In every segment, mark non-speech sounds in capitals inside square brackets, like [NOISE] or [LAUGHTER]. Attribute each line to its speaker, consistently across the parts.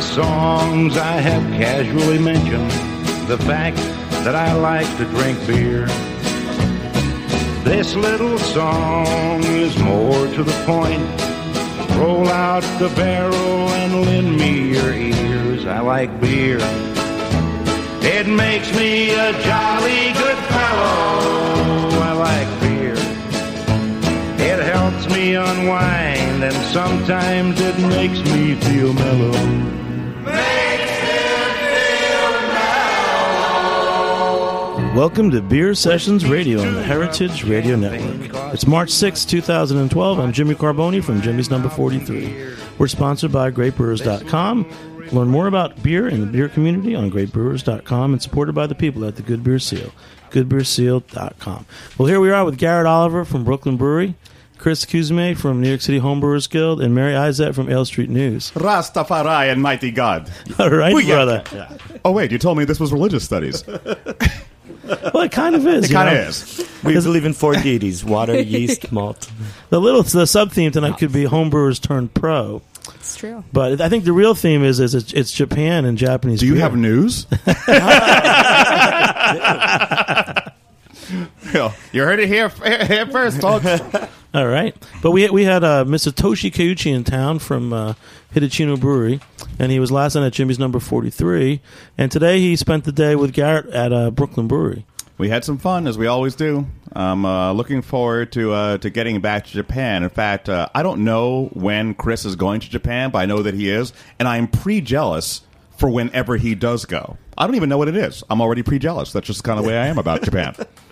Speaker 1: songs, I have casually mentioned the fact that I like to drink beer. This little song is more to the point. Roll out the barrel and lend me your ears. I like beer. It makes me a jolly good fellow. I like beer. It helps me unwind and sometimes it makes me feel mellow.
Speaker 2: Welcome to Beer Sessions Radio on the Heritage Radio Network. It's March 6, 2012. I'm Jimmy Carbone from Jimmy's Number 43. We're sponsored by GreatBrewers.com. Learn more about beer and the beer community on GreatBrewers.com and supported by the people at the Good Beer Seal. GoodBeerSeal.com. Well, here we are with Garrett Oliver from Brooklyn Brewery, Chris Cuzme from New York City Homebrewers Guild, and Mary Izett from Ale Street News.
Speaker 3: Rastafari and mighty God. [LAUGHS]
Speaker 2: All right,
Speaker 3: Booyah.
Speaker 2: brother.
Speaker 3: Oh wait, you told me this was religious studies. [LAUGHS]
Speaker 2: Well, it kind of is.
Speaker 3: It
Speaker 2: you
Speaker 3: kind of is.
Speaker 4: We believe in four [LAUGHS] deities: water, yeast, malt.
Speaker 2: The little the sub theme tonight could be homebrewers turn pro,
Speaker 5: It's true.
Speaker 2: but I think the real theme is is it's, it's Japan and Japanese.
Speaker 3: Do you
Speaker 2: beer.
Speaker 3: have news? [LAUGHS] [LAUGHS] You heard it here, [LAUGHS] here first, folks. [LAUGHS]
Speaker 2: All right, but we we had uh, Mr. Toshi Kiuchi in town from uh, Hitachino Brewery, and he was last night at Jimmy's number forty three, and today he spent the day with Garrett at uh, Brooklyn Brewery.
Speaker 3: We had some fun, as we always do. I'm uh, looking forward to uh, to getting back to Japan. In fact, uh, I don't know when Chris is going to Japan, but I know that he is, and I'm pre-jealous for whenever he does go. I don't even know what it is. I'm already pre-jealous. That's just the kind of the way I am about Japan. [LAUGHS]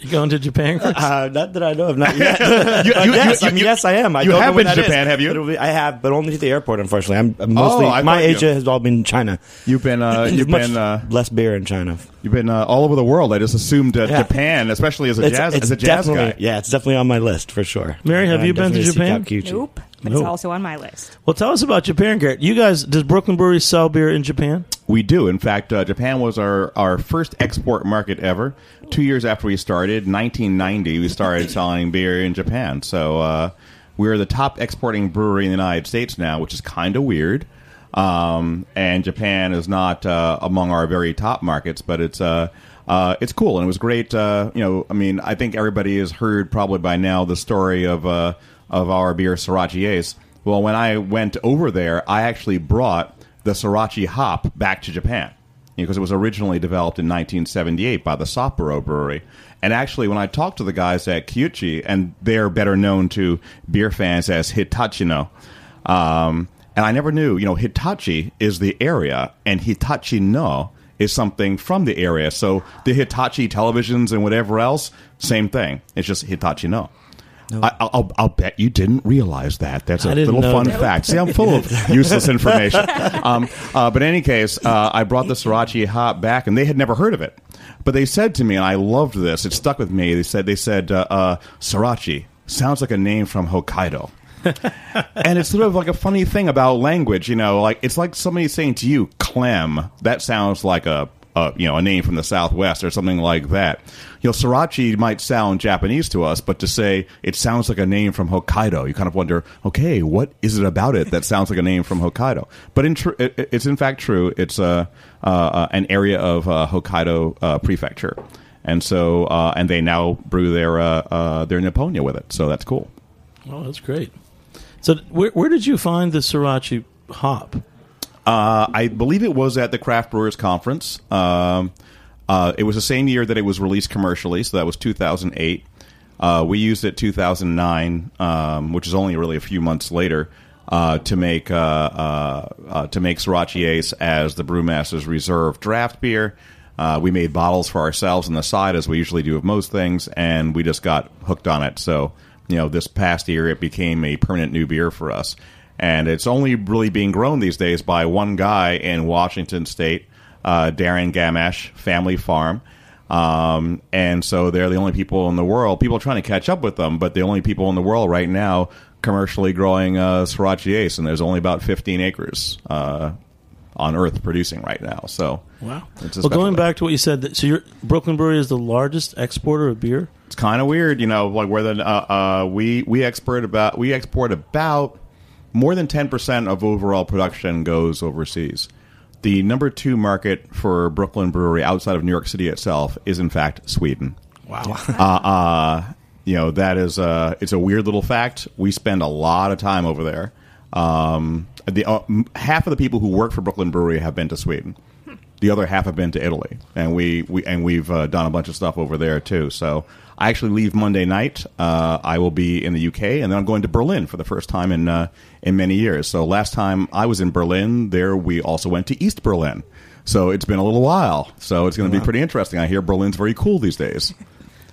Speaker 2: You going to Japan? Chris?
Speaker 4: Uh, not that I know of, not yet. [LAUGHS]
Speaker 3: You- you-
Speaker 4: yes,
Speaker 3: you-
Speaker 4: I mean, yes, I am. I
Speaker 3: you
Speaker 4: don't
Speaker 3: have
Speaker 4: know
Speaker 3: been to
Speaker 4: that is.
Speaker 3: Japan, have you?
Speaker 4: It'll be- I have, but only to the airport. Unfortunately, I'm, I'm mostly
Speaker 3: I
Speaker 4: my
Speaker 3: thought you-
Speaker 4: Asia has all been China.
Speaker 3: You've been uh, [LAUGHS] you've been uh,
Speaker 4: less beer in China.
Speaker 3: you've been uh, all over the world. I just assumed uh,
Speaker 4: Yeah.
Speaker 3: Japan, especially as a
Speaker 4: It's,
Speaker 3: jazz
Speaker 4: it's
Speaker 3: as a jazz guy.
Speaker 4: yeah, it's definitely on my list for sure.
Speaker 2: Mary, have
Speaker 4: I'm
Speaker 2: you been to Japan?
Speaker 4: seek out Kiuchi.
Speaker 5: Nope. But
Speaker 2: Nope.
Speaker 5: it's also on my list.
Speaker 2: Well, tell us about Japan, Garrett. You guys, does Brooklyn Brewery sell beer in Japan?
Speaker 3: We do. In fact, uh, Japan was our, our first export market ever. Two years after we started, 1990, we started selling beer in Japan. So uh, we're the top exporting brewery in the United States now, which is kind of weird. Um, and Japan is not uh, among our very top markets, but it's uh, uh, it's cool and it was great. Uh, you know, I mean, I think everybody has heard probably by now the story of uh, of our beer Sorachi Ace. Well, when I went over there, I actually brought the Sorachi hop back to Japan because it was originally developed in 1978 by the Sapporo Brewery. And actually, when I talked to the guys at Kiuchi, and they're better known to beer fans as Hitachino, um, and I never knew, you know, Hitachi is the area, and Hitachi no is something from the area. So the Hitachi televisions and whatever else, same thing. It's just Hitachi no. I, I'll, I'll bet you didn't realize that. That's a little fun
Speaker 2: that.
Speaker 3: fact. See, I'm full of [LAUGHS] useless information. Um, uh, but in any case, uh, I brought the Sorachi hop back, and they had never heard of it. But they said to me, and I loved this. It stuck with me. They said, "They said uh, uh, Sorachi sounds like a name from Hokkaido." [LAUGHS] and it's sort of like a funny thing about language, you know, like it's like somebody saying to you "clem." That sounds like a uh, you know a name from the Southwest or something like that. You know, Sorachi might sound Japanese to us, but to say it sounds like a name from Hokkaido, you kind of wonder, okay, what is it about it that sounds like a name from Hokkaido? But in tr- it, it's in fact true. It's uh, uh, uh, an area of uh, Hokkaido uh, prefecture, and so and they now brew their their Nipponia with it. So that's cool.
Speaker 2: Oh, that's great. So, where, where did you find the sorachi hop?
Speaker 3: Uh, I believe it was at the Craft Brewers Conference. Um, uh, it was the same year that it was released commercially, so that was 2008. Uh, we used it 2009, um, which is only really a few months later, uh, to make uh, to make Sorachi Ace as the Brewmaster's Reserve draft beer. We made bottles for ourselves on the side, as we usually do with most things, and we just got hooked on it. So, you know, this past year it became a permanent new beer for us and it's only really being grown these days by one guy in Washington State, uh, Darren Gamache Family Farm. Um, and so they're the only people in the world. People are trying to catch up with them, but the only people in the world right now commercially growing uh, Sorachi Ace, and there's only about 15 acres uh, on Earth producing right now. So
Speaker 2: Wow. Well, going back to what you said, that, so your Brooklyn Brewery is the largest exporter of beer.
Speaker 3: it's kind of weird, you know, like where the uh, uh, we we export about we export about more than ten percent of overall production goes overseas. The number two market for Brooklyn Brewery outside of New York City itself is in fact Sweden.
Speaker 2: Wow. [LAUGHS]
Speaker 3: uh, uh, you know that is uh, it's a weird little fact. We spend a lot of time over there. Um, the uh, m- half of the people who work for Brooklyn Brewery have been to Sweden. The other half have been to Italy, and we, we and we've uh, done a bunch of stuff over there too. So I actually leave Monday night. Uh, I will be in the UK, and then I'm going to Berlin for the first time in uh, in many years. So last time I was in Berlin, there we also went to East Berlin. So it's been a little while. So it's going to be pretty interesting. I hear Berlin's very cool these days.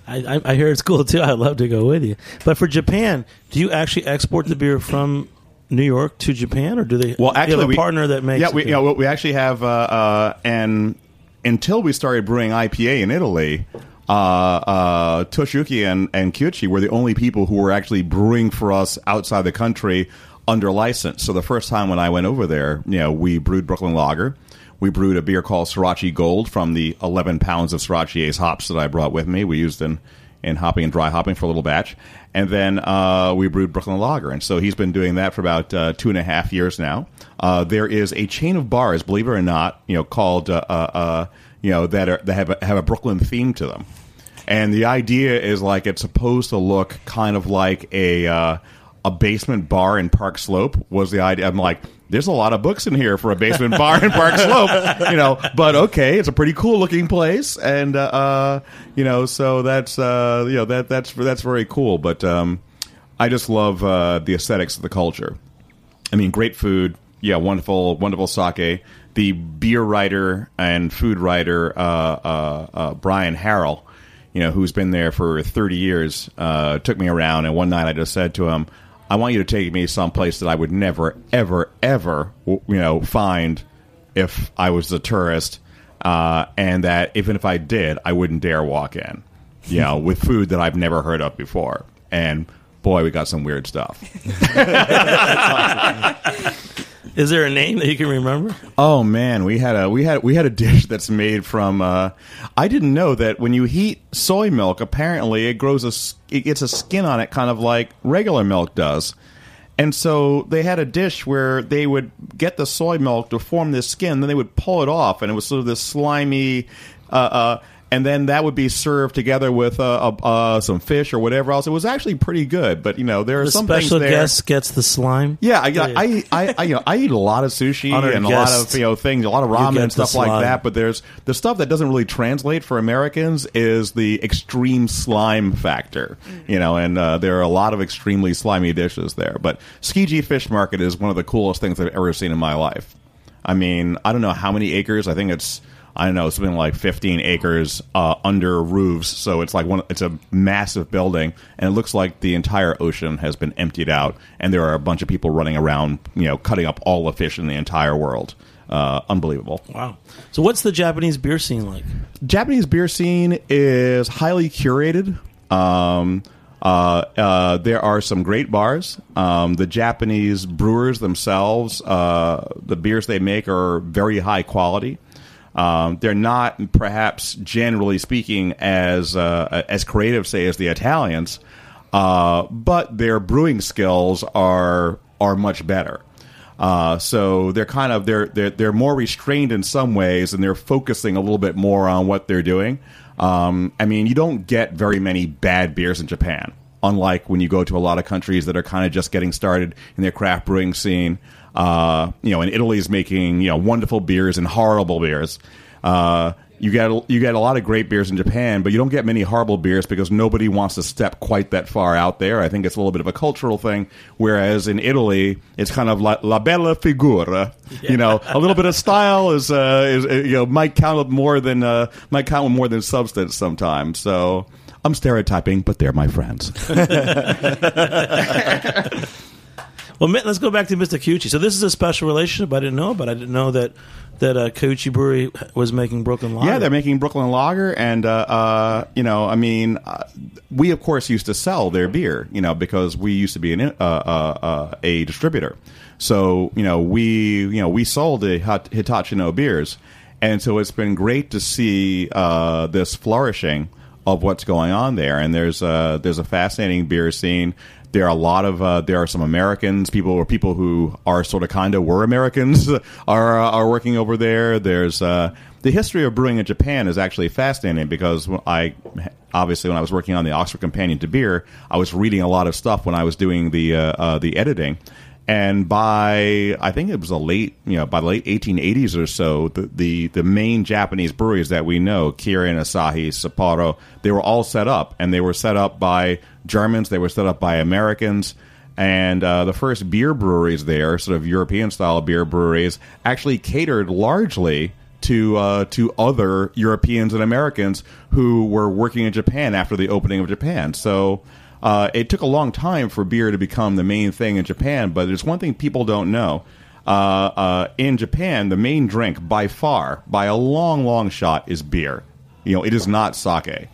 Speaker 2: I, I, I hear it's cool too. [LAUGHS] I'd love to go with you. But for Japan, do you actually export the beer from New York to Japan, or do they?
Speaker 3: Well, actually,
Speaker 2: have a
Speaker 3: we,
Speaker 2: partner that makes.
Speaker 3: Yeah, we,
Speaker 2: there?
Speaker 3: you know, we actually have, uh, uh, and until we started brewing IPA in Italy, uh, uh, Toshuki and and Kiuchi were the only people who were actually brewing for us outside the country under license. So the first time when I went over there, you know, we brewed Brooklyn Lager. We brewed a beer called Sorachi Gold from the 11 pounds of Sorachi Ace hops that I brought with me. We used in in hopping and dry hopping for a little batch, and then uh, we brewed Brooklyn Lager. And so he's been doing that for about uh, two and a half years now. Uh, there is a chain of bars, believe it or not, you know, called uh, uh, uh, you know that are that have a, have a Brooklyn theme to them. And the idea is like it's supposed to look kind of like a uh, a basement bar in Park Slope was the idea. I'm like, there's a lot of books in here for a basement [LAUGHS] bar in Park Slope, you know. But okay, it's a pretty cool looking place, and uh, uh, you know, so that's uh, you know that that's that's very cool. But um, I just love uh, the aesthetics of the culture. I mean, great food. Yeah, wonderful, wonderful sake. The beer writer and food writer uh, uh, uh, Bryan Harrell, you know, who's been there for 30 years, uh, took me around, and one night I just said to him, "I want you to take me someplace that I would never, ever, ever, you know, find if I was a tourist, uh, and that even if I did, I wouldn't dare walk in, you know, [LAUGHS] with food that I've never heard of before." And boy, we got some weird stuff. [LAUGHS] [LAUGHS]
Speaker 2: Is there a name that you can remember?
Speaker 3: Oh man, we had a we had we had a dish [LAUGHS] that's made from. Uh, I didn't know that when you heat soy milk, apparently it grows a it gets a skin on it, kind of like regular milk does. And so they had a dish where they would get the soy milk to form this skin, then they would pull it off, and it was sort of this slimy. Uh, uh, and then that would be served together with uh, uh, uh, some fish or whatever else. It was actually pretty good, but you know there are
Speaker 2: The
Speaker 3: some
Speaker 2: special
Speaker 3: things there.
Speaker 2: guest gets the slime.
Speaker 3: Yeah, I, I, I, I, you know, I eat a lot of sushi
Speaker 2: Honored
Speaker 3: and a lot of you know things, a lot of ramen and stuff like that. But there's the stuff that doesn't really translate for Americans is the extreme slime factor, you know. And uh, there are a lot of extremely slimy dishes there. But Tsukiji Fish Market is one of the coolest things I've ever seen in my life. I mean, I don't know how many acres. I think it's I don't know something like 15 acres uh, under roofs. So it's like one. It's a massive building, and it looks like the entire ocean has been emptied out, and there are a bunch of people running around, you know, cutting up all the fish in the entire world. Uh, unbelievable.
Speaker 2: Wow. So, what's the Japanese beer scene like?
Speaker 3: Japanese beer scene is highly curated. Um, uh, uh, there are some great bars. Um, the Japanese brewers themselves, uh, the beers they make are very high quality. Um, they're not, perhaps generally speaking, as uh, as creative, say, as the Italians, uh, but their brewing skills are are much better. Uh, so they're kind of they're they're they're more restrained in some ways, and they're focusing a little bit more on what they're doing. Um, I mean, you don't get very many bad beers in Japan, unlike when you go to a lot of countries that are kind of just getting started in their craft brewing scene. Uh, you know, and Italy's making you know wonderful beers and horrible beers. Uh, you get you get a lot of great beers in Japan, but you don't get many horrible beers because nobody wants to step quite that far out there. I think it's a little bit of a cultural thing. Whereas in Italy, it's kind of la, la bella figura. You know, a little bit of style is uh, is uh, you know might count more than uh, might count more than substance sometimes. So. I'm stereotyping, but they're my friends. [LAUGHS] [LAUGHS]
Speaker 2: Well, let's go back to Mr. Kiuchi. So this is a special relationship I didn't know about. I didn't know that that uh, Brewery was making Brooklyn Lager.
Speaker 3: Yeah, they're making Brooklyn Lager, and uh, uh, you know, I mean, uh, we of course used to sell their beer, you know, because we used to be an, uh, uh, uh, a distributor. So you know, we you know we sold the Hitachi no beers, and so it's been great to see this flourishing of what's going on there. And there's a there's a fascinating beer scene. There are a lot of uh, there are some Americans, people or people who are sort of kind of were Americans [LAUGHS] are uh, are working over there. There's uh, the history of brewing in Japan is actually fascinating because I obviously when I was working on the Oxford Companion to Beer, I was reading a lot of stuff when I was doing the uh, uh, the editing. And by I think it was the late you know by the late 1880s or so, the the, the main Japanese breweries that we know, Kirin, Asahi, Sapporo, they were all set up, and they were set up by Germans, they were set up by Americans, and uh, the first beer breweries there, sort of European style beer breweries, actually catered largely to uh, to other Europeans and Americans who were working in Japan after the opening of Japan. So uh, it took a long time for beer to become the main thing in Japan, but there's one thing people don't know. Uh, uh, in Japan, the main drink by far, by a long, long shot, is beer. You know, it is not sake.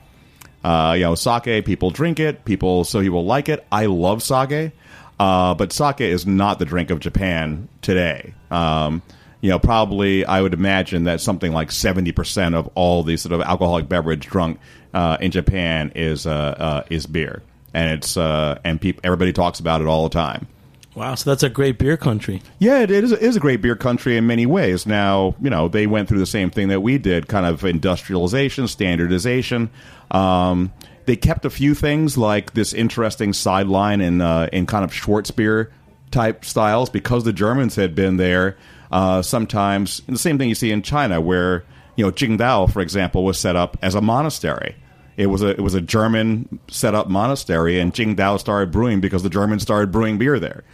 Speaker 3: Uh, you know, sake, people drink it, people, so you will like it. I love sake, uh, but sake is not the drink of Japan today. Um, you know, probably I would imagine that something like 70% of all the sort of alcoholic beverage drunk uh, in Japan is, uh, uh, is beer. And it's, uh, and peop- everybody talks about it all the time.
Speaker 2: Wow, so that's a great beer country.
Speaker 3: Yeah, it is, it is a great beer country in many ways. Now, you know, they went through the same thing that we did kind of industrialization, standardization. Um, they kept a few things like this interesting sideline in, uh, in kind of Schwarzbier type styles because the Germans had been there. Uh, sometimes, the same thing you see in China, where, you know, Qingdao, for example, was set up as a monastery. It was a it was a German set up monastery, and Qingdao started brewing because the Germans started brewing beer there.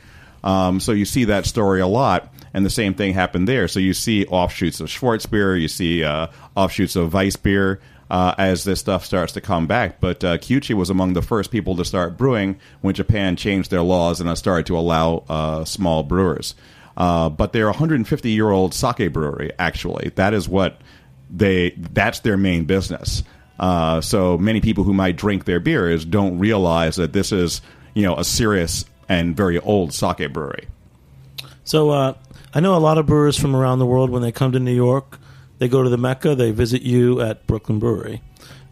Speaker 3: Um, so you see that story a lot, and the same thing happened there. So you see offshoots of Schwarzbier, you see uh, offshoots of Weissbier uh, as this stuff starts to come back. But uh, Kiuchi was among the first people to start brewing when Japan changed their laws and uh, started to allow uh, small brewers. Uh, but they're a 150 year old sake brewery. Actually, that is what they that's their main business. Uh, so many people who might drink their beers don't realize that this is you know a serious and very old sake brewery.
Speaker 2: So uh, I know a lot of brewers from around the world when they come to New York, they go to the Mecca, they visit you at Brooklyn Brewery.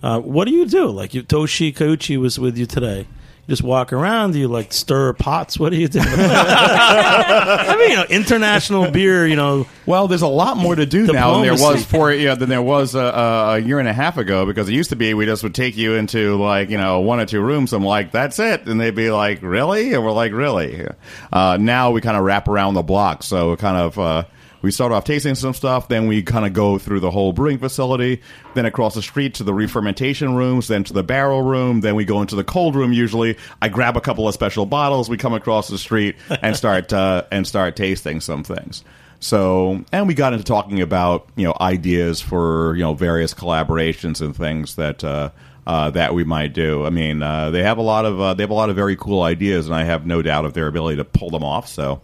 Speaker 2: Uh, what do you do? Like you, Toshi Kiuchi was with you today. Just walk around. Do you like stir pots? What do you do? [LAUGHS] I mean, you know, international beer. You know,
Speaker 3: Well, there's a lot more to do now than there was for you know, than there was a, a, a year and a half ago. Because it used to be we just would take you into like you know one or two rooms. I'm like, that's it, and they'd be like, really, and we're like, really. Uh, now we kind of wrap around the block, so kind of. Uh, we start off tasting some stuff, then we kind of go through the whole brewing facility, then across the street to the re-fermentation rooms, then to the barrel room, then we go into the cold room. Usually, I grab a couple of special bottles. We come across the street [LAUGHS] and start uh, and start tasting some things. So, and we got into talking about you know ideas for you know various collaborations and things that uh, uh, that we might do. I mean, uh, they have a lot of uh, they have a lot of very cool ideas, and I have no doubt of their ability to pull them off. So,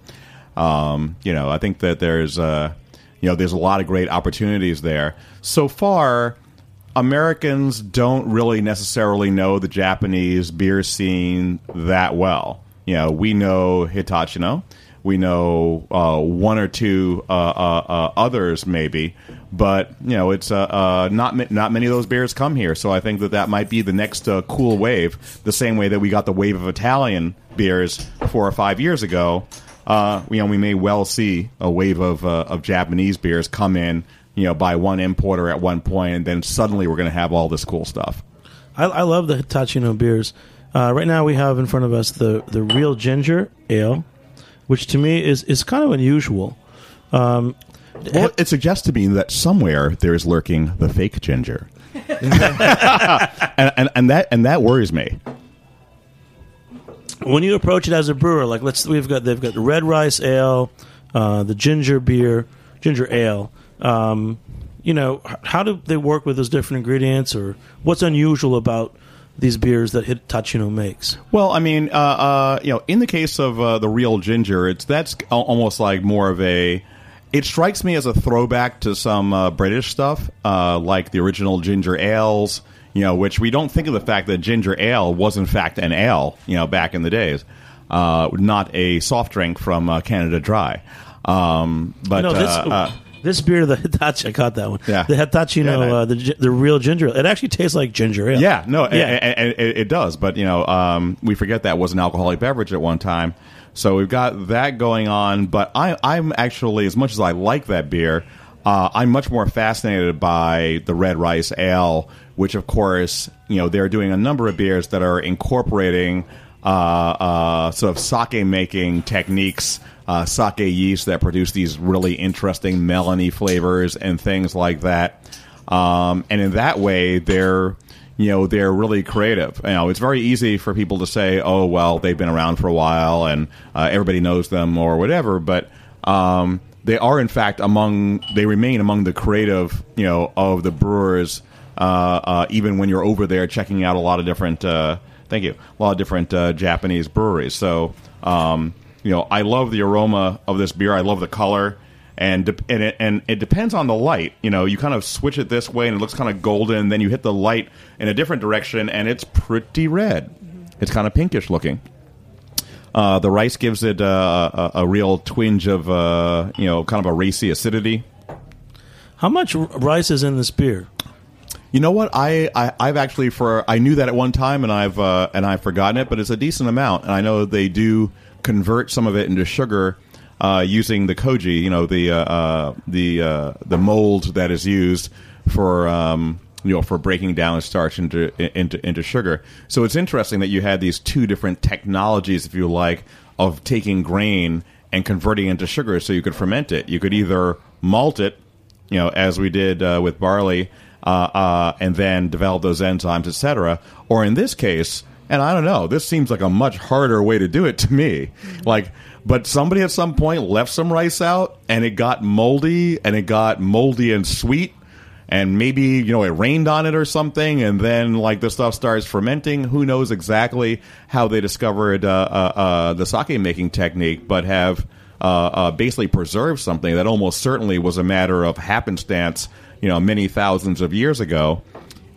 Speaker 3: um, you know, I think that there's uh, you know there's a lot of great opportunities there. So far, Americans don't really necessarily know the Japanese beer scene that well. You know, we know Hitachino, we know uh, one or two uh, uh, uh, others maybe, But you know, it's uh, not not many of those beers come here, so I think that that might be the next cool wave. The same way that we got the wave of Italian beers four or five years ago. Uh, you know, we may well see a wave of uh, of Japanese beers come in. You know, by one importer at one point, and then suddenly we're going to have all this cool stuff.
Speaker 2: I, I love the Hitachino beers. Uh, right now, we have in front of us the the real ginger ale, which to me is is kind of unusual. Um,
Speaker 3: Well, it suggests to me that somewhere there is lurking the fake ginger, [LAUGHS] [LAUGHS] and, and and that and that worries me.
Speaker 2: When you approach it as a brewer, like let's we've got they've got the red rice ale, uh, the ginger beer, ginger ale. Um, you know, how do they work with those different ingredients, or what's unusual about these beers that Hitachino makes?
Speaker 3: Well, I mean, uh, uh, you know, in the case of uh, the real ginger, it's that's almost like more of a. It strikes me as a throwback to some uh, British stuff, uh, like the original ginger ales. You know, which we don't think of the fact that ginger ale was in fact an ale. You know, back in the days, uh, not a soft drink from uh, Canada Dry. Um, but
Speaker 2: you know, this,
Speaker 3: uh, uh,
Speaker 2: this beer, the Hitachi, I caught that one.
Speaker 3: Yeah.
Speaker 2: The Hitachino,
Speaker 3: Yeah, no.
Speaker 2: uh, the the real ginger. ale. It actually tastes like ginger ale.
Speaker 3: Yeah, no,
Speaker 2: Yeah.
Speaker 3: And, it, it does. But you know, um, we forget that was an alcoholic beverage at one time. So we've got that going on. But I, I'm actually, as much as I like that beer, uh, I'm much more fascinated by the red rice ale, which, of course, you know, they're doing a number of beers that are incorporating uh, uh, sort of sake making techniques, uh, sake yeast that produce these really interesting melony flavors and things like that. Um, and in that way, they're you know they're really creative. You know, it's very easy for people to say, "Oh, well, they've been around for a while and uh, everybody knows them" or whatever. But um, they are, in fact, among they remain among the creative, you know, of the brewers. Uh, uh, even when you're over there checking out a lot of different, uh, thank you, a lot of different uh, Japanese breweries. So, um, you know, I love the aroma of this beer. I love the color and de- and it, and it depends on the light. You know, you kind of switch it this way and it looks kind of golden. Then you hit the light in a different direction and it's pretty red. It's kind of pinkish looking. Uh, the rice gives it uh, a, a real twinge of uh, you know kind of a racy acidity.
Speaker 2: How much rice is in this beer?
Speaker 3: You know what? I, I I've actually for I knew that at one time and I've uh, and I've forgotten it, but it's a decent amount. And I know they do convert some of it into sugar uh, using the koji. You know the uh, uh, the uh, the mold that is used for um, you know for breaking down starch into into into sugar. So it's interesting that you had these two different technologies, if you like, of taking grain and converting it into sugar, so you could ferment it. You could either malt it you know, as we did uh, with barley, uh, uh, and then develop those enzymes, etc. Or in this case, and I don't know, this seems like a much harder way to do it to me. Like, but somebody at some point left some rice out, and it got moldy, and it got moldy and sweet. And maybe you know it rained on it or something, and then like the stuff starts fermenting. Who knows exactly how they discovered uh, uh, uh, the sake making technique, but have uh, uh, basically preserved something that almost certainly was a matter of happenstance, you know, many thousands of years ago,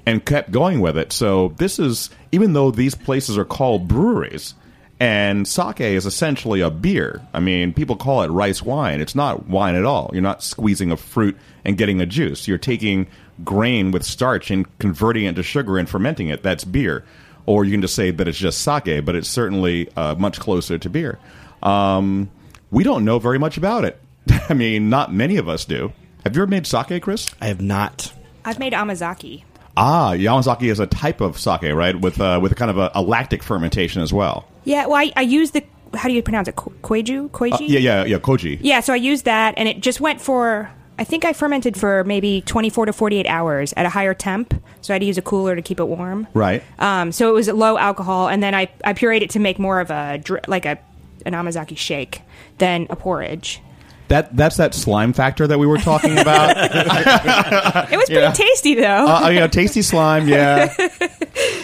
Speaker 3: and kept going with it. So this is even though these places are called breweries, and sake is essentially a beer. I mean, people call it rice wine. It's not wine at all. You're not squeezing a fruit and getting a juice. You're taking grain with starch and converting it into sugar and fermenting it. That's beer. Or you can just say that it's just sake, but it's certainly uh, much closer to beer. Um, we don't know very much about it. [LAUGHS] I mean, not many of us do. Have you ever made sake, Chris?
Speaker 4: I have not.
Speaker 5: I've made amazake.
Speaker 3: Ah, Yamazaki is a type of sake, right? With uh, with kind of a, a lactic fermentation as well.
Speaker 5: Yeah, well, I, I use the how do you pronounce it? Ko- Kweju, Kweji.
Speaker 3: Uh, yeah, yeah, yeah, koji.
Speaker 5: Yeah, so I used that, and it just went for. I think I fermented for maybe 24 to 48 hours at a higher temp, so I had to use a cooler to keep it warm.
Speaker 3: Right.
Speaker 5: Um, so it was low alcohol, and then I, I pureed it to make more of a like a an amazake shake than a porridge.
Speaker 3: That that's that slime factor that we were talking about. [LAUGHS]
Speaker 5: It was pretty
Speaker 3: Yeah.
Speaker 5: tasty though.
Speaker 3: uh, you know, tasty slime. Yeah. [LAUGHS]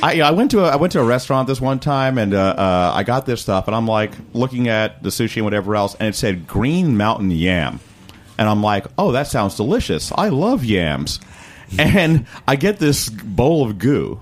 Speaker 3: I, you know, I went to a, I went to a restaurant this one time, and uh, uh, I got this stuff, and I'm like looking at the sushi and whatever else, and it said Green Mountain Yam, and I'm like, oh, that sounds delicious. I love yams, and I get this bowl of goo,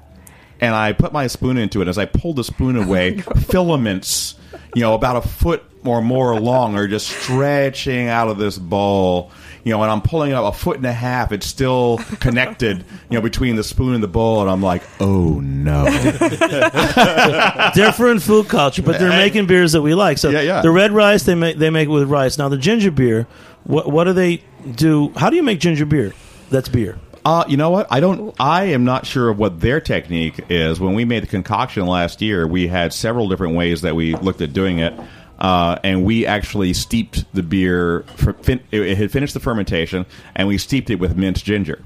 Speaker 3: and I put my spoon into it. As I pull the spoon away, [LAUGHS] filaments, you know, about a foot or more long are just stretching out of this bowl. You know, and I'm pulling it up a foot and a half. It's still [LAUGHS] connected, you know, between the spoon and the bowl, and I'm like, oh no. [LAUGHS]
Speaker 2: different food culture, but they're making beers that we like. So
Speaker 3: Yeah, yeah.
Speaker 2: the red rice they make they make it with rice. Now the ginger beer, what what do they do? How do you make ginger beer? That's beer.
Speaker 3: Uh, you know what? I don't. I am not sure of what their technique is. When we made the concoction last year, we had several different ways that we looked at doing it, uh, and we actually steeped the beer. For, fin- it, it had finished the fermentation, and we steeped it with mint ginger.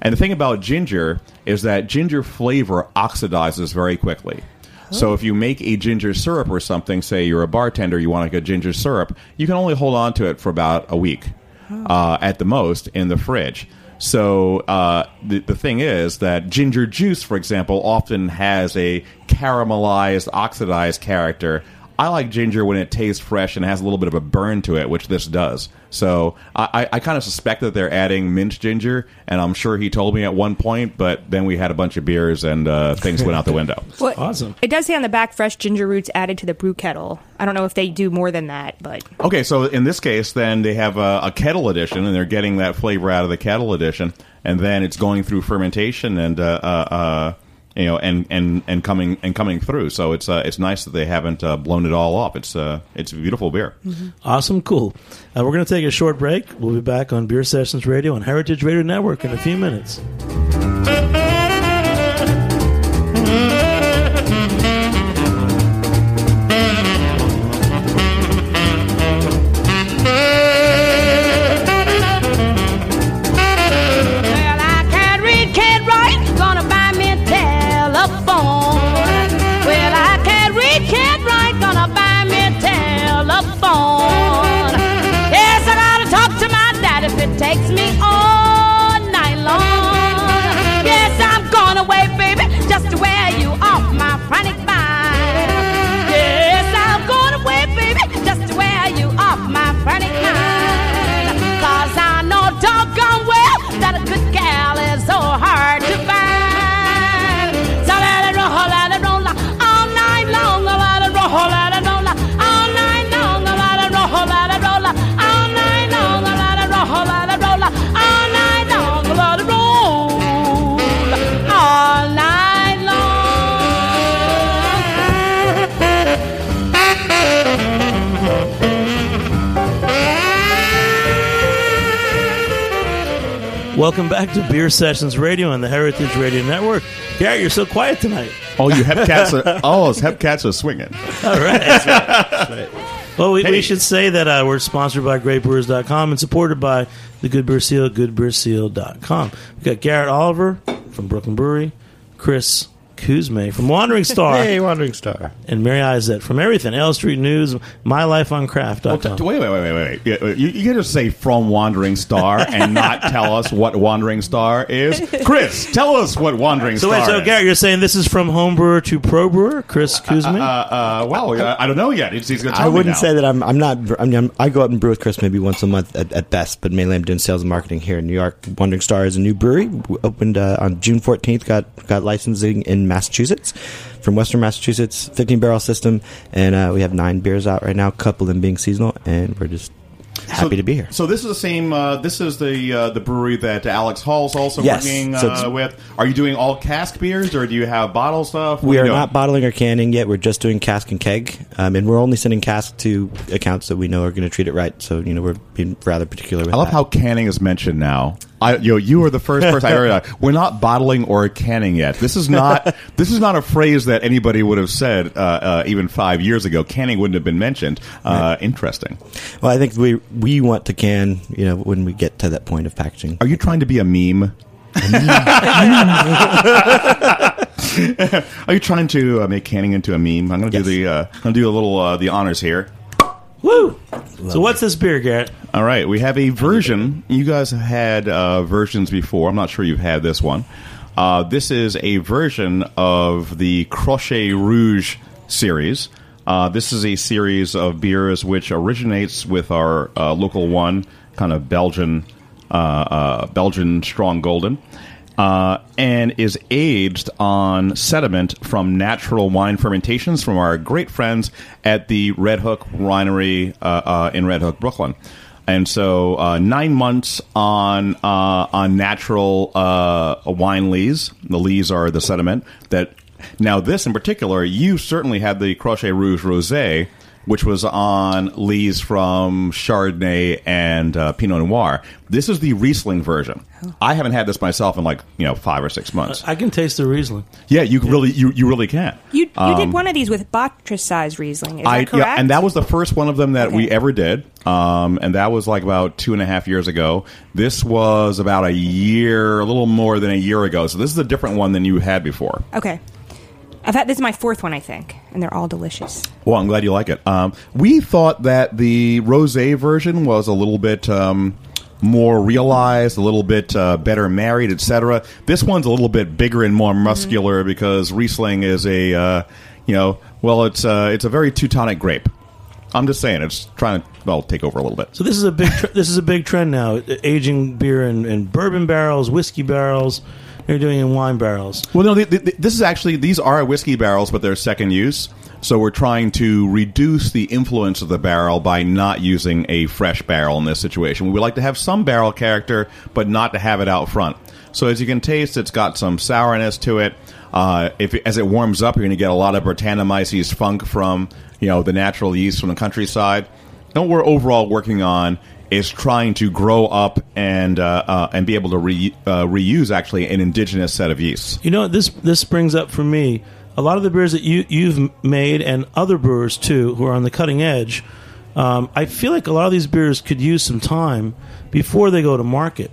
Speaker 3: And the thing about ginger is that ginger flavor oxidizes very quickly. So if you make a ginger syrup or something, say you're a bartender, you want like a ginger syrup, you can only hold on to it for about a week uh, at the most in the fridge. So uh, the the thing is that ginger juice, for example, often has a caramelized, oxidized character. I like ginger when it tastes fresh and has a little bit of a burn to it, which this does. So I, I kind of suspect that they're adding mint ginger, and I'm sure he told me at one point, but then we had a bunch of beers and uh, things went out the window. [LAUGHS]
Speaker 5: Well,
Speaker 2: Awesome.
Speaker 5: It does say on the back fresh ginger roots added to the brew kettle. I don't know if they do more than that, but
Speaker 3: Okay, so in this case, then they have a, a kettle edition, and they're getting that flavor out of the kettle edition, and then it's going through fermentation and uh, uh, uh, you know, and, and, and coming and coming through. So it's uh, it's nice that they haven't uh, blown it all off. It's uh, it's a beautiful beer.
Speaker 2: Awesome, cool. Uh, we're going to take a short break. We'll be back on Beer Sessions Radio on Heritage Radio Network in a few minutes. Welcome back to Beer Sessions Radio on the Heritage Radio Network. Garrett, you're so quiet tonight.
Speaker 3: Oh, you Hepcats are [LAUGHS] oh, those Hepcats are swinging.
Speaker 2: All right. [LAUGHS] Well, we, we should say that uh, we're sponsored by GreatBrewers.com and supported by the Good Beer Seal, GoodBeerSeal.com. We've got Garrett Oliver from Brooklyn Brewery, Chris Cuzme from Wandering [LAUGHS] Star,
Speaker 4: Hey, Wandering Star.
Speaker 2: and Mary Izett from everything, Ale Street News, MyLifeOnCraft.com.
Speaker 3: Wait, wait, wait, wait, wait. Yeah, You, you can just say from Wandering Star and [LAUGHS] not tell us what Wandering Star is. Chris, tell us what Wandering
Speaker 2: So
Speaker 3: Star
Speaker 2: wait, so
Speaker 3: is.
Speaker 2: Garrett, you're saying this is from homebrewer to pro brewer, Chris Cuzme?
Speaker 3: uh, uh, well, I, I don't know yet. He's, he's going to tell
Speaker 4: I wouldn't
Speaker 3: now.
Speaker 4: say that I'm. I'm not. I mean, I'm, I go out and brew with Chris maybe once a month at, at best, but mainly I'm doing sales and marketing here in New York. Wandering Star is a new brewery w- opened uh, on June 14th. Got got licensing in Massachusetts from Western Massachusetts, 15 barrel system, and uh, we have nine beers out right now. A couple of them being seasonal, and we're just happy
Speaker 3: so,
Speaker 4: to be here.
Speaker 3: So this is the same. Uh, this is the uh, the brewery that Alex Hall's also
Speaker 4: Yes.
Speaker 3: working
Speaker 4: So
Speaker 3: uh, with. Are you doing all cask beers, or do you have bottle stuff? What
Speaker 4: We are not bottling or canning yet. We're just doing cask and keg, um, and we're only sending cask to accounts that we know are going to treat it right. So you know we're being rather particular with
Speaker 3: I love
Speaker 4: that.
Speaker 3: how canning is mentioned now. I, you know, you were the first person I. [LAUGHS] We're not bottling or canning yet. This is not. [LAUGHS] this is not a phrase that anybody would have said uh, uh, even five years ago. Canning wouldn't have been mentioned. Uh, Interesting.
Speaker 4: Well, I think we we want to can you know when we get to that point of packaging.
Speaker 3: Are you trying to be a meme? [LAUGHS] Are you trying to uh, make canning into a meme? I'm going to
Speaker 4: Yes.
Speaker 3: do the. Uh, I'm going to do a little uh, the honors here.
Speaker 2: Woo! So what's this beer, Garrett?
Speaker 3: All right, we have a version. You guys have had uh, versions before. I'm not sure you've had this one. Uh, this is a version of the Crochet Rouge series. Uh, this is a series of beers which originates with our uh, local one, kind of Belgian, uh, uh, Belgian strong golden. Uh, and is aged on sediment from natural wine fermentations from our great friends at the Red Hook Winery uh, uh, in Red Hook, Brooklyn. And so, uh, nine months on uh, on natural wine lees. The lees are the sediment that. Now, this in particular, you certainly had the Crochet Rouge Rosé, which was on lees from Chardonnay and uh, Pinot Noir. This is the Riesling version. I haven't had this myself in like you know five or six months.
Speaker 2: I can taste the Riesling.
Speaker 3: Yeah, you really you, you really can.
Speaker 5: You you did one of these with Botrytis Riesling. Is
Speaker 3: Um, I
Speaker 5: that correct?
Speaker 3: yeah, and that was the first one of them that we ever did, um, and that was like about two and a half years ago. This was about a year, a little more than a year ago. So this is a different one than you had before.
Speaker 5: okay. I've had this is my fourth one, I think, and they're all delicious.
Speaker 3: Well, I'm glad you like it. Um, we thought that the rosé version was a little bit um, more realized, a little bit uh, better married, etc. This one's a little bit bigger and more muscular because Riesling is a, uh, you know, well, it's uh, it's a very Teutonic grape. I'm just saying, it's trying to well take over a little bit.
Speaker 2: So this is a big tr- this is a big trend now. Aging beer in, in bourbon barrels, whiskey barrels. They're doing in wine barrels.
Speaker 3: Well, no, th th this is actually these are whiskey barrels, but they're second use. So we're trying to reduce the influence of the barrel by not using a fresh barrel in this situation. We would like to have some barrel character, but not to have it out front. So as you can taste, it's got some sourness to it. Uh, if as it warms up, you're going to get a lot of Brettanomyces funk from you know the natural yeast from the countryside. And what we're overall working on is trying to grow up and uh, uh, and be able to re- uh, reuse actually an indigenous set of yeasts.
Speaker 2: You know this this brings up for me a lot of the beers that you you've made and other brewers too who are on the cutting edge. Um, I feel like a lot of these beers could use some time before they go to market,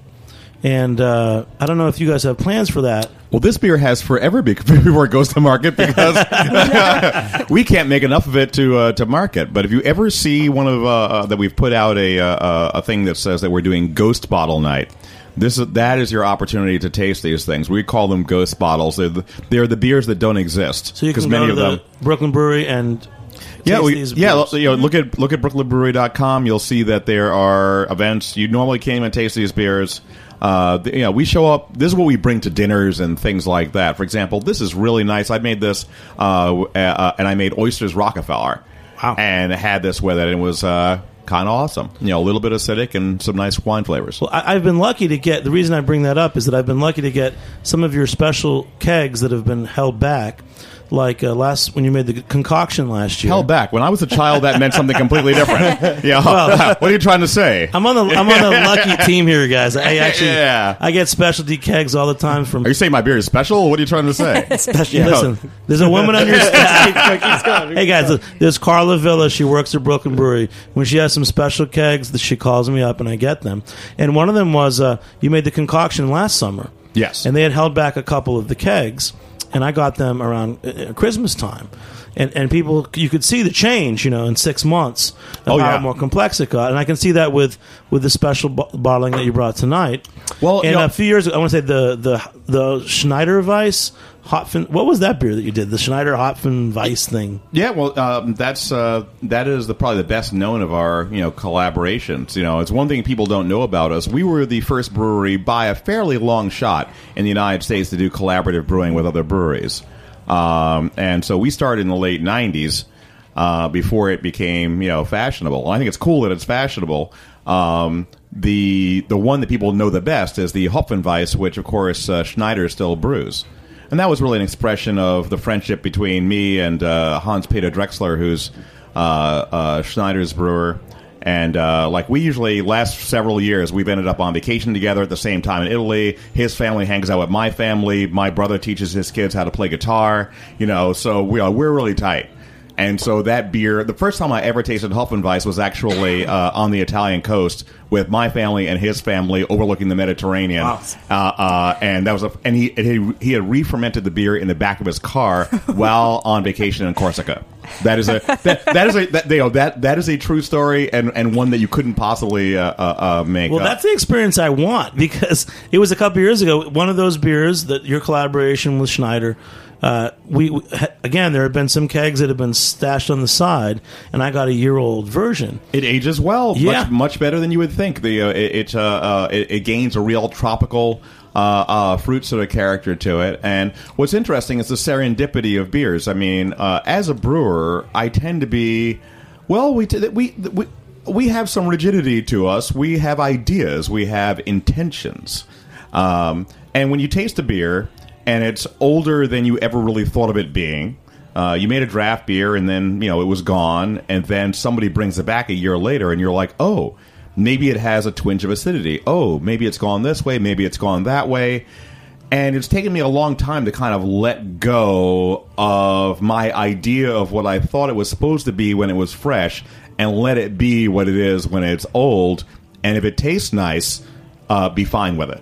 Speaker 2: and uh, I don't know if you guys have plans for that.
Speaker 3: Well, this beer has forever be- [LAUGHS] before it goes to market because [LAUGHS] we can't make enough of it to uh, to market. But if you ever see one of uh, uh, that we've put out a uh, a thing that says that we're doing Ghost Bottle Night. This is, that is your opportunity to taste these things. We call them ghost bottles. They're the, they're the beers that don't exist.
Speaker 2: So you can
Speaker 3: many
Speaker 2: go to
Speaker 3: of
Speaker 2: the
Speaker 3: them
Speaker 2: Brooklyn Brewery and
Speaker 3: yeah, we,
Speaker 2: these
Speaker 3: yeah.
Speaker 2: beers.
Speaker 3: You know, look at look at brooklynbrewery.com. You'll see that there are events. You normally can't even taste these beers. Uh, you know, we show up. This is what we bring to dinners and things like that. For example, this is really nice. I made this, uh, uh, and I made oysters Rockefeller.
Speaker 2: Wow.
Speaker 3: And had this with it, and it was uh, kind of awesome. You know, a little bit acidic and some nice wine flavors.
Speaker 2: Well, I, I've been lucky to get. The reason I bring that up is that I've been lucky to get some of your special kegs that have been held back, like uh, last when you made the concoction last year.
Speaker 3: Held back. When I was a child, that meant something completely different. [LAUGHS] Yeah. [LAUGHS] what are you trying to say?
Speaker 2: I'm on the I'm on the [LAUGHS] lucky team here, guys. I actually
Speaker 3: Yeah.
Speaker 2: I get specialty kegs all the time from.
Speaker 3: Are you saying my beer is special? What are you trying to say?
Speaker 2: Hey, listen, there's a woman on your staff. hey guys, there's Carla Villa. She works at Brooklyn Brewery. When she has some special kegs, she calls me up and I get them. And one of them was uh, you made the concoction last summer.
Speaker 3: Yes.
Speaker 2: and they had held back a couple of the kegs, and I got them around uh, Christmas time. And, and people, you could see the change, you know, in six months of
Speaker 3: Oh,
Speaker 2: how
Speaker 3: yeah.
Speaker 2: more complex it got, and I can see that with with the special bo- bottling that you brought tonight.
Speaker 3: Well,
Speaker 2: and
Speaker 3: you know-
Speaker 2: a few years ago, I want to say the the the Schneider Weiss Hopfen. What was that beer that you did? The Schneider Hopfen Weiss thing.
Speaker 3: Yeah, well, um, that's uh, that is the probably the best known of our you know collaborations. You know, it's one thing people don't know about us. We were the first brewery by a fairly long shot in the United States to do collaborative brewing with other breweries, um, and so we started in the late '90s uh, before it became you know fashionable. I think it's cool that it's fashionable. Um, the the one that people know the best is the Hopfenweiss, which of course uh, Schneider still brews. And that was really an expression of the friendship between me and uh, Hans Peter Drexler, who's uh, uh, Schneider's brewer. And uh, like we usually last several years, we've ended up on vacation together at the same time in Italy. His family hangs out with my family. My brother teaches his kids how to play guitar. You know, so we are, we're really tight. And so that beer, the first time I ever tasted Hopfenweiss was actually [LAUGHS] uh, on the Italian coast with my family and his family overlooking the Mediterranean.
Speaker 2: Wow.
Speaker 3: Uh, uh, and that was a, and he, he he had re-fermented the beer in the back of his car [LAUGHS] while on vacation in Corsica. That is a that, that is a that, you know, that that is a true story and, and one that you couldn't possibly uh, uh, uh, make.
Speaker 2: Well,
Speaker 3: up.
Speaker 2: that's the experience I want [LAUGHS] because it was a couple years ago. One of those beers that your collaboration with Schneider. Uh, we we- again, there have been some kegs that have been stashed on the side, and I got a year old version.
Speaker 3: It ages well,
Speaker 2: Yeah.
Speaker 3: much much better than you would think. The uh, it it, uh, uh, it it gains a real tropical uh, uh, fruit sort of character to it. And what's interesting is the serendipity of beers. I mean, uh, as a brewer, I tend to be, well, we, t- we, we, we have some rigidity to us. We have ideas. We have intentions. Um, and when you taste a beer and it's older than you ever really thought of it being, uh, you made a draft beer and then you know it was gone, and then somebody brings it back a year later, and you're like, oh, maybe it has a twinge of acidity. Oh, maybe it's gone this way. Maybe it's gone that way. And it's taken me a long time to kind of let go of my idea of what I thought it was supposed to be when it was fresh and let it be what it is when it's old. And if it tastes nice, uh, be fine with it.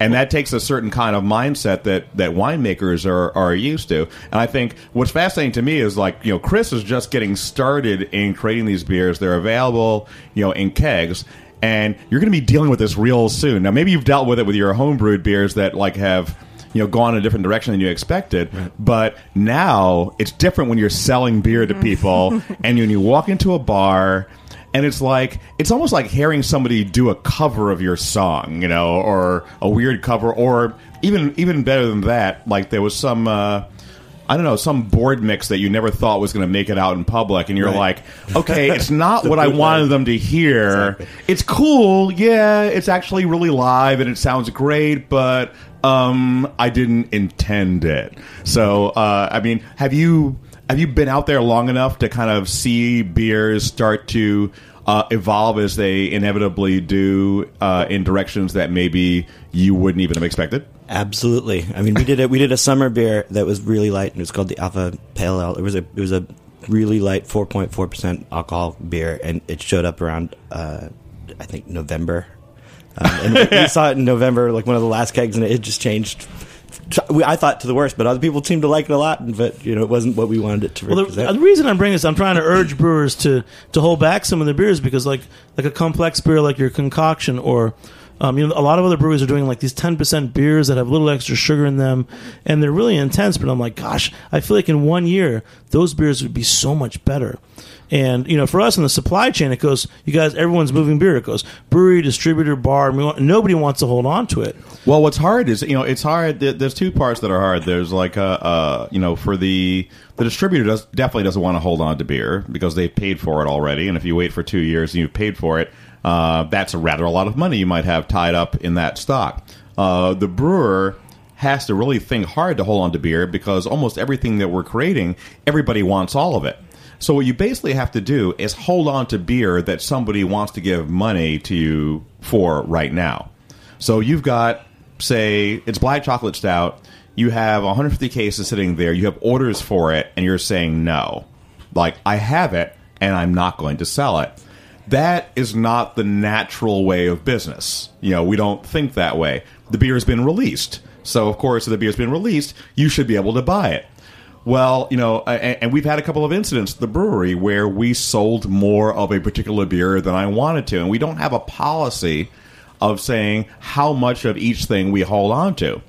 Speaker 3: And that takes a certain kind of mindset that, that winemakers are, are used to. And I think what's fascinating to me is like, you know, Chris is just getting started in creating these beers. They're available, you know, in kegs. And you're going to be dealing with this real soon. Now, maybe you've dealt with it with your homebrewed beers that like have you know gone in a different direction than you expected. But now it's different when you're selling beer to mm. people [LAUGHS] and when you walk into a bar and it's like it's almost like hearing somebody do a cover of your song, you know, or a weird cover, or even even better than that, like there was some. Uh, I don't know, some board mix that you never thought was going to make it out in public, and you're
Speaker 4: Right.
Speaker 3: like, okay, it's not [LAUGHS] what I wanted them to hear.
Speaker 4: Exactly.
Speaker 3: It's cool, yeah, it's actually really live and it sounds great, but um, I didn't intend it. So, uh, I mean, have you have you been out there long enough to kind of see beers start to uh, evolve as they inevitably do uh, in directions that maybe you wouldn't even have expected?
Speaker 4: Absolutely. I mean, we did a we did a summer beer that was really light, and it was called the Alpha Pale Ale. It was a it was a really light, four point four percent alcohol beer, and it showed up around uh, I think November. Um, and we- we [LAUGHS] saw it in November, like one of the last kegs, and it just changed. I thought to the worst, but other people seemed to like it a lot. But you know, it wasn't what we wanted it to
Speaker 2: Well, the,
Speaker 4: represent.
Speaker 2: the reason I'm bringing this, I'm trying to urge brewers to to hold back some of their beers because, like, like a complex beer like your concoction, or um, you know, a lot of other breweries are doing like these 10% beers that have a little extra sugar in them, and they're really intense. But I'm like, gosh, I feel like in one year those beers would be so much better. And you know, for us in the supply chain, it goes, you guys, everyone's moving beer. It goes brewery, distributor, bar. Nobody wants to hold on to it.
Speaker 3: Well, what's hard is you know it's hard. There's two parts that are hard. There's like uh, uh you know for the the distributor does definitely doesn't want to hold on to beer because they've paid for it already, and if you wait for two years and you've paid for it, uh, that's a rather a lot of money you might have tied up in that stock. Uh, the brewer has to really think hard to hold on to beer because almost everything that we're creating, everybody wants all of it. So what you basically have to do is hold on to beer that somebody wants to give money to you for right now. So you've got, say, it's black chocolate stout. You have 150 cases sitting there. You have orders for it, and you're saying no. Like I have it, and I'm not going to sell it. That is not the natural way of business. You know, we don't think that way. The beer has been released, so of course, if the beer's been released, you should be able to buy it. Well, you know, and, we've had a couple of incidents at the brewery where we sold more of a particular beer than I wanted to, and we don't have a policy of saying how much of each thing we hold on to.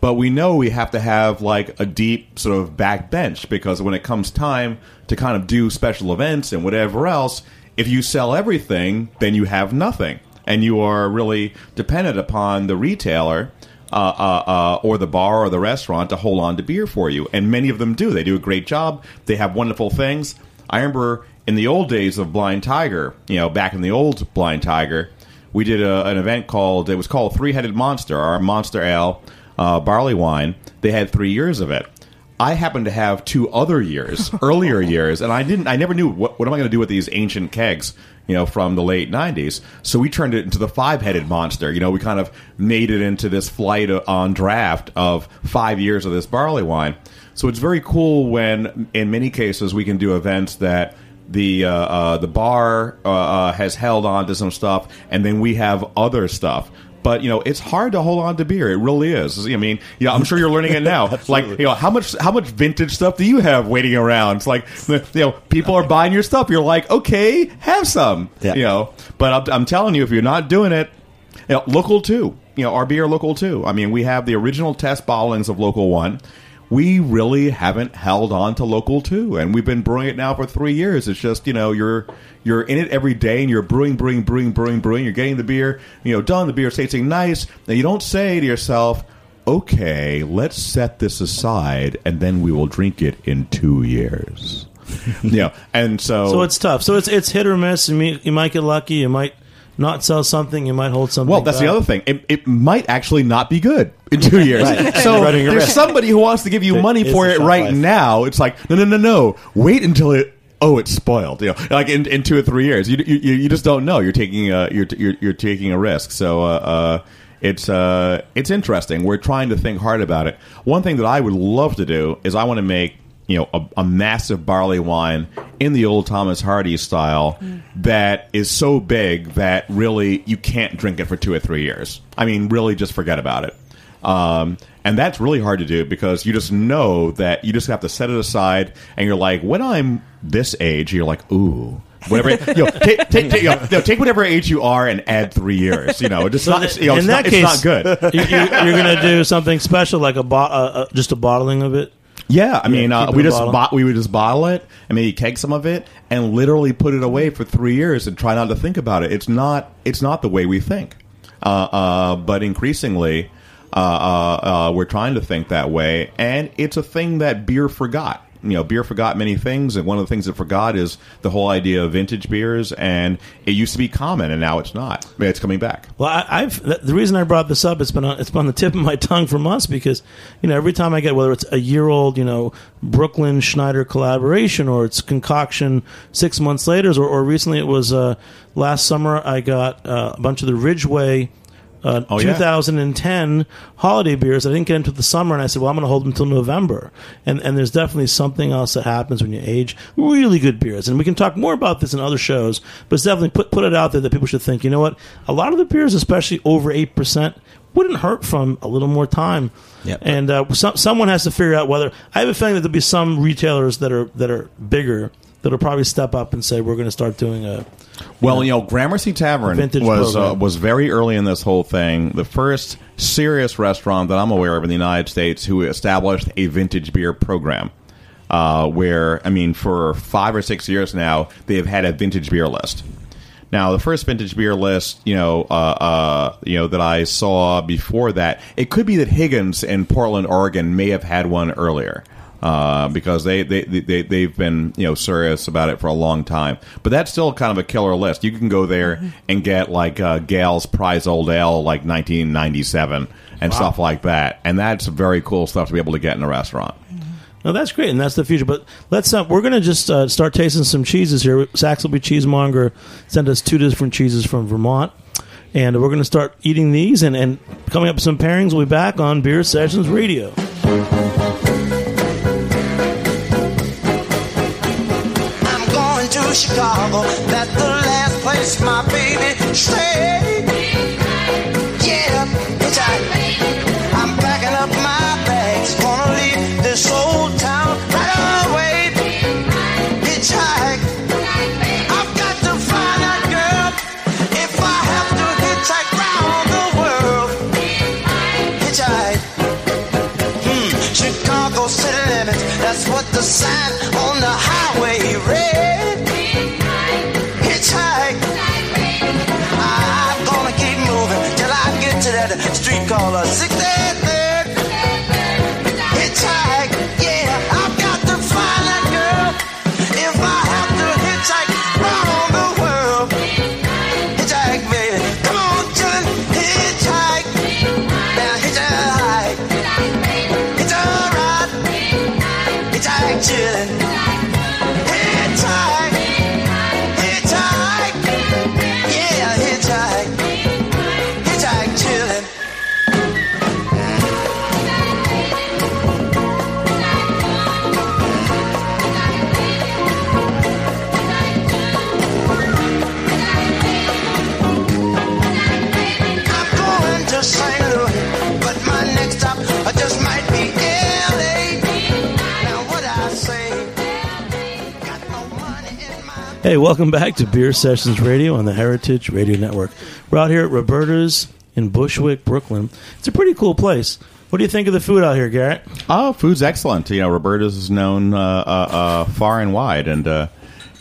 Speaker 3: But we know we have to have like a deep sort of back bench because when it comes time to kind of do special events and whatever else, if you sell everything, then you have nothing. And you are really dependent upon the retailer uh, uh, uh, or the bar or the restaurant to hold on to beer for you. And many of them do. They do a great job. They have wonderful things. I remember in the old days of Blind Tiger, you know, back in the old Blind Tiger, we did a, an event called, it was called Three Headed Monster, our Monster Ale uh, barley wine. They had three years of it. I happened to have two other years, [LAUGHS] earlier years, and I didn't. I never knew what, what am I going to do with these ancient kegs, you know, from the late '90s. So we turned it into the five-headed monster. You know, we kind of made it into this flight on draft of five years of this barley wine. So it's very cool when, in many cases, we can do events that the uh, uh, the bar uh, uh, has held on to some stuff, and then we have other stuff. But you know, it's hard to hold on to beer. It really is. I mean, you know, I'm sure you're learning it now. [LAUGHS] like, you know, how much how much vintage stuff do you have waiting around? It's like, you know, people are buying your stuff. You're like, okay, have some.
Speaker 4: Yeah.
Speaker 3: You know, but I'm, I'm telling you, if you're not doing it, you know, local too. You know, our beer local too. I mean, we have the original test bottlings of local one. We really haven't held on to local too, and we've been brewing it now for three years. It's just you know you're you're in it every day, and you're brewing, brewing, brewing, brewing, brewing. You're getting the beer, you know, done. The beer tasting nice. Now you don't say to yourself, "Okay, let's set this aside, and then we will drink it in two years." [LAUGHS] know, and so
Speaker 2: So it's tough. So it's it's hit or miss. You might get lucky. You might not sell something. You might hold something.
Speaker 3: Well, that's the other thing. It, it might actually not be good in two [LAUGHS] years.
Speaker 4: Right.
Speaker 3: So
Speaker 4: You're running a
Speaker 3: there's
Speaker 4: risk.
Speaker 3: somebody who wants to give you
Speaker 4: There
Speaker 3: money for it right
Speaker 4: life.
Speaker 3: now. It's like no, no, no, no. Wait until it. Oh, it's spoiled. You know, like in, in two or three years, you, you you just don't know. You're taking a you're you're, you're taking a risk. So. Uh, uh, it's uh, it's interesting. We're trying to think hard about it. One thing that I would love to do is I want to make you know a, a massive barley wine in the old Thomas Hardy style that is so big that really you can't drink it for two or three years. I mean, really, just forget about it. Um, and that's really hard to do because you just know that you just have to set it aside, and you're like, when I'm this age, you're like, ooh. Whatever, you know, [LAUGHS] take, take, take, you know, take whatever age you are and add three years. You know, it's
Speaker 2: So
Speaker 3: not, you know,
Speaker 2: in
Speaker 3: it's,
Speaker 2: that
Speaker 3: not,
Speaker 2: case,
Speaker 3: it's not good.
Speaker 2: you, you, you're going to do something special, like a bo- uh, uh, just a bottling of it.
Speaker 3: Yeah, I mean, uh,
Speaker 2: keep it
Speaker 3: we
Speaker 2: in a
Speaker 3: just
Speaker 2: bottle.
Speaker 3: bought, we would just bottle it and maybe keg some of it and literally put it away for three years and try not to think about it. It's not it's not the way we think, uh, uh, but increasingly uh, uh, uh, we're trying to think that way, and it's a thing that beer forgot. You know, beer forgot many things, and one of the things it forgot is the whole idea of vintage beers. And it used to be common, and now it's not. It's coming back.
Speaker 2: Well, I, I've the reason I brought this up. It's been on, it's been on the tip of my [LAUGHS] tongue for months because you know every time I get whether it's a year old you know Brooklyn Schneider collaboration or it's concoction six months later or, or recently it was uh, last summer I got uh, a bunch of the Ridgeway. Uh,
Speaker 3: Oh, yeah.
Speaker 2: 2010 holiday beers. I didn't get into the summer, and I said, "Well, I'm going to hold them until November." And and there's definitely something else that happens when you age really good beers, and we can talk more about this in other shows. But it's definitely put put it out there that people should think. You know what? A lot of the beers, especially over eight percent, wouldn't hurt from a little more time.
Speaker 4: Yep.
Speaker 2: And uh, some, someone has to figure out whether. I have a feeling that there'll be some retailers that are that are bigger that'll probably step up and say we're going to start doing a.
Speaker 3: Well, you know, Gramercy Tavern was uh, was very early in this whole thing. The first serious restaurant that I'm aware of in the United States who established a vintage beer program. Uh, where I mean, for five or six years now, they have had a vintage beer list. Now, the first vintage beer list, you know, uh, uh, you know that I saw before that, it could be that Higgins in Portland, Oregon, may have had one earlier uh, because they, they they they've been you know serious about it for a long time. But that's still kind of a killer list. You can go there and get like uh, Gale's Prize Old Ale, like 1997, and stuff like that, and that's very cool stuff to be able to get in a restaurant.
Speaker 2: No, that's great, and that's the future. But let's uh, we're going to just uh, start tasting some cheeses here. Saxelby Cheesemonger sent us two different cheeses from Vermont, and we're going to start eating these. And, and coming up with some pairings, we'll be back on Beer Sessions Radio.
Speaker 6: Chicago. That's the last place my baby stayed.
Speaker 2: Hey, welcome back to Beer Sessions Radio on the Heritage Radio Network. We're out here at Roberta's in Bushwick, Brooklyn. It's a pretty cool place. What do you think of the food out here, Garrett?
Speaker 3: Oh, food's excellent. You know, Roberta's is known uh, uh, uh, far and wide, and uh,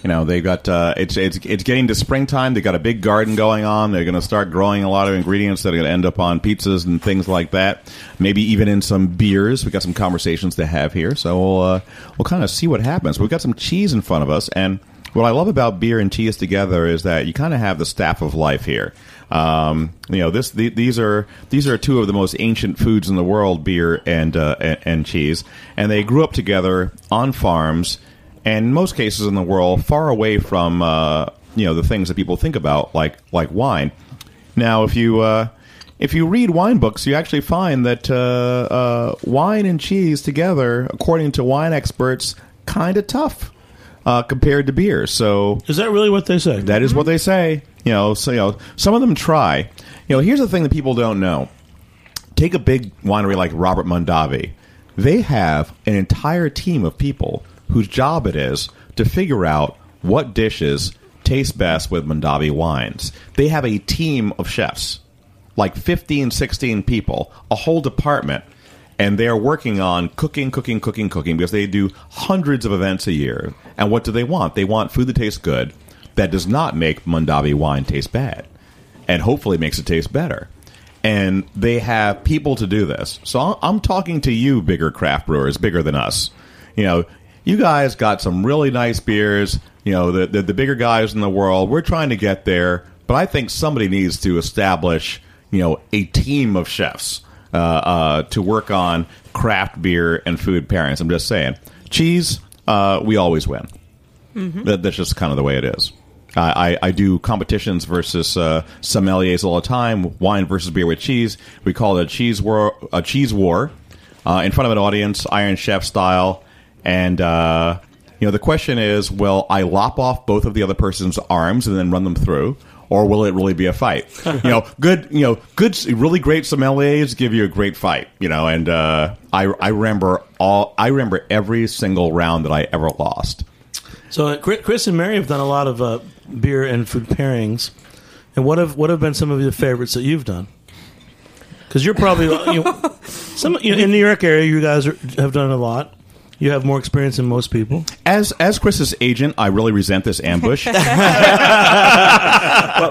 Speaker 3: you know they got uh, it's it's it's getting to springtime. They've got a big garden going on. They're going to start growing a lot of ingredients that are going to end up on pizzas and things like that. Maybe even in some beers. We got some conversations to have here, so we'll we'll kind of see what happens. We've got some cheese in front of us, and what I love about beer and cheese together is that you kind of have the staff of life here. Um, you know, this the, these are these are two of the most ancient foods in the world: beer and, uh, and and cheese, and they grew up together on farms, and in most cases in the world, far away from uh, you know the things that people think about, like like wine. Now, if you uh, if you read wine books, you actually find that uh, uh, wine and cheese together, according to wine experts, kind of tough uh, compared to beer. So
Speaker 2: Is that really what they say?
Speaker 3: that is what they say. You know, so you know, some of them try. You know, here's the thing that people don't know. Take a big winery like Robert Mondavi. They have an entire team of people whose job it is to figure out what dishes taste best with Mondavi wines. They have a team of chefs, like 15, 16 people, a whole department and they're working on cooking, cooking, cooking, cooking because they do hundreds of events a year. And what do they want? They want food that tastes good, that does not make Mondavi wine taste bad, and hopefully makes it taste better. And they have people to do this. So I'm- I'm talking to you, bigger craft brewers, bigger than us. You know, you guys got some really nice beers. You know, the, the the bigger guys in the world. We're trying to get there, but I think somebody needs to establish, you know, a team of chefs uh, uh, to work on craft beer and food pairings. I'm just saying, cheese, uh, we always win. That, that's just kind of the way it is. I, I, I do competitions versus uh, sommeliers all the time. Wine versus beer with cheese. We call it a cheese war. A cheese war uh, in front of an audience, Iron Chef style. And uh, you know, the question is, will I lop off both of the other person's arms and then run them through? Or will it really be a fight? [LAUGHS] you know, good, you know, good, really great sommeliers give you a great fight. You know, and uh, I, I remember all, I remember every single round that I ever lost.
Speaker 2: So uh, Chris and Mary have done a lot of uh, beer and food pairings. And what have what have been some of your favorites that you've done? Because you're probably you know, some you know, in New York area, you guys are, have done a lot. You have more experience than most people.
Speaker 3: As as Chris's agent, I really resent this ambush. [LAUGHS]
Speaker 4: well,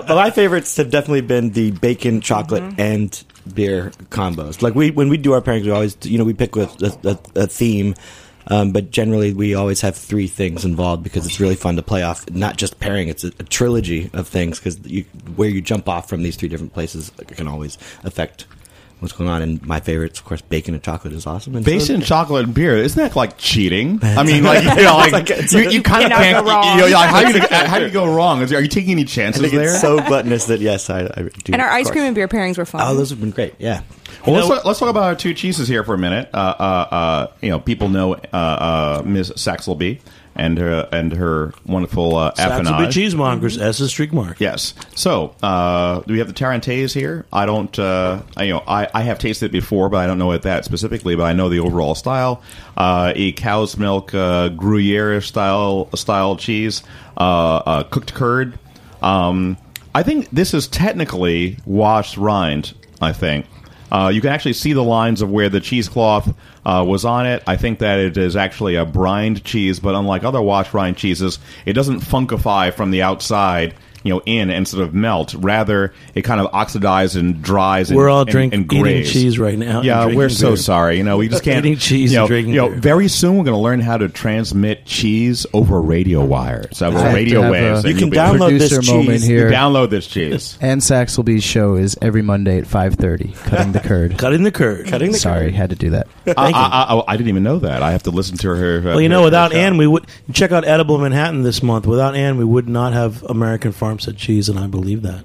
Speaker 4: but my favorites have definitely been the bacon, chocolate, and beer combos. Like we, when we do our pairings, we always, you know, we pick with a, a, a theme. Um, but generally, we always have three things involved because it's really fun to play off. Not just pairing; it's a, a trilogy of things because you, where you jump off from these three different places can always affect what's going on. And my favorites, of course, bacon and chocolate is awesome. And so-
Speaker 3: Bacon, chocolate, and beer. Isn't that like cheating? [LAUGHS] I mean, like you know, like,
Speaker 4: like-
Speaker 3: you, you kind of can't.
Speaker 5: go wrong.
Speaker 3: You know, like, how, do you, [LAUGHS] how do you go wrong? Is, are you taking any
Speaker 4: I
Speaker 3: chances
Speaker 4: think
Speaker 3: there?
Speaker 4: it's so gluttonous that yes, I, I do.
Speaker 5: And our ice
Speaker 4: course.
Speaker 5: cream and beer pairings were fun.
Speaker 4: Oh, those have been great. Yeah.
Speaker 3: well, let's, talk, let's talk about our two cheeses here for a minute. Uh, uh, uh, you know, people know uh, uh, Ms. Saxelby and her and her wonderful uh,
Speaker 2: Saxelby
Speaker 3: affinage.
Speaker 2: cheesemongers, S is streak mark.
Speaker 3: Yes. So, uh, do we have the Tarentaise here? I don't. Uh, I, you know, I, I have tasted it before, but I don't know it that specifically. But I know the overall style. Uh, a cow's milk uh, Gruyere style style cheese, uh, uh, cooked curd. Um, I think this is technically washed rind. I think. Uh, you can actually see the lines of where the cheesecloth uh, was on it. I think that it is actually a brined cheese, but unlike other wash rind cheeses, it doesn't funkify from the outside, you know, in and sort of melt. Rather, it kind of oxidizes and dries. And,
Speaker 2: We're all
Speaker 3: and,
Speaker 2: drinking
Speaker 3: and
Speaker 2: eating cheese right now.
Speaker 3: Yeah, we're so
Speaker 2: beer.
Speaker 3: sorry. You know, we just [LAUGHS] can't
Speaker 2: Eating cheese
Speaker 3: You know,
Speaker 2: and drinking
Speaker 3: you know,
Speaker 2: beer.
Speaker 3: very soon we're going to learn how to transmit cheese over radio wires, over
Speaker 7: I
Speaker 3: radio waves.
Speaker 7: a-
Speaker 4: You can download this
Speaker 7: Producer moment
Speaker 4: cheese.
Speaker 7: here.
Speaker 3: Download this cheese. [LAUGHS]
Speaker 7: Anne Saxelby's show is every Monday at 5.30, [LAUGHS] Cutting the Curd.
Speaker 2: Cutting the curd.
Speaker 4: Cutting the curd.
Speaker 7: Sorry, had to do that.
Speaker 3: I, I, I, I didn't even know that. I have to listen to her. uh,
Speaker 2: Well, you know,
Speaker 3: her-
Speaker 2: without
Speaker 3: her.
Speaker 2: Anne, we would check out Edible Manhattan this month. Without Anne, we would not have American Farmstead cheese, and I believe that.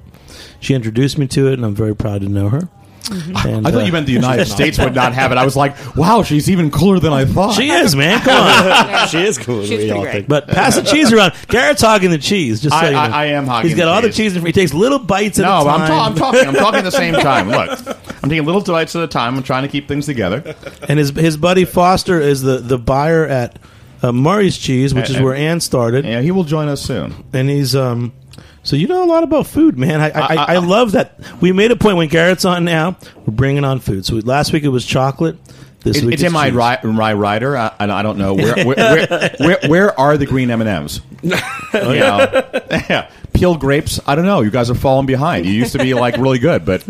Speaker 2: She introduced me to it, and I'm very proud to know her. And,
Speaker 3: I thought
Speaker 2: uh,
Speaker 3: you meant the United [LAUGHS] States would not have it. I was like, wow, she's even cooler than I thought.
Speaker 2: She is, man. [LAUGHS] Come on.
Speaker 5: Yeah.
Speaker 4: she is cool.
Speaker 5: She's
Speaker 4: we all
Speaker 5: great.
Speaker 4: think.
Speaker 2: But pass the cheese around. Garrett's hogging the cheese. Just so
Speaker 3: I-
Speaker 2: you know.
Speaker 3: I- I am hogging
Speaker 2: He's got
Speaker 3: the
Speaker 2: all the
Speaker 3: cheese.
Speaker 2: cheese. and He takes little bites at
Speaker 3: no,
Speaker 2: a
Speaker 3: but
Speaker 2: time.
Speaker 3: I'm, ta- I'm talking. I'm talking at the [LAUGHS] same time. Look, I'm taking little bites at a time. I'm trying to keep things together.
Speaker 2: And his his buddy Foster is the, the buyer at uh, Murray's Cheese, which is
Speaker 3: Uh,
Speaker 2: where Anne started.
Speaker 3: Yeah, he will join us soon.
Speaker 2: And he's um So you know a lot about food, man. I I, I, I love that. We made a point when Garrett's on now. We're bringing on food. So last week it was chocolate. This
Speaker 3: It-
Speaker 2: week
Speaker 3: it's in my
Speaker 2: cheese.
Speaker 3: ri- my rider, uh, and I don't know where where, where, where where are the green M and M's? Yeah, peeled grapes. I don't know. You guys are falling behind. You used to be like really good, but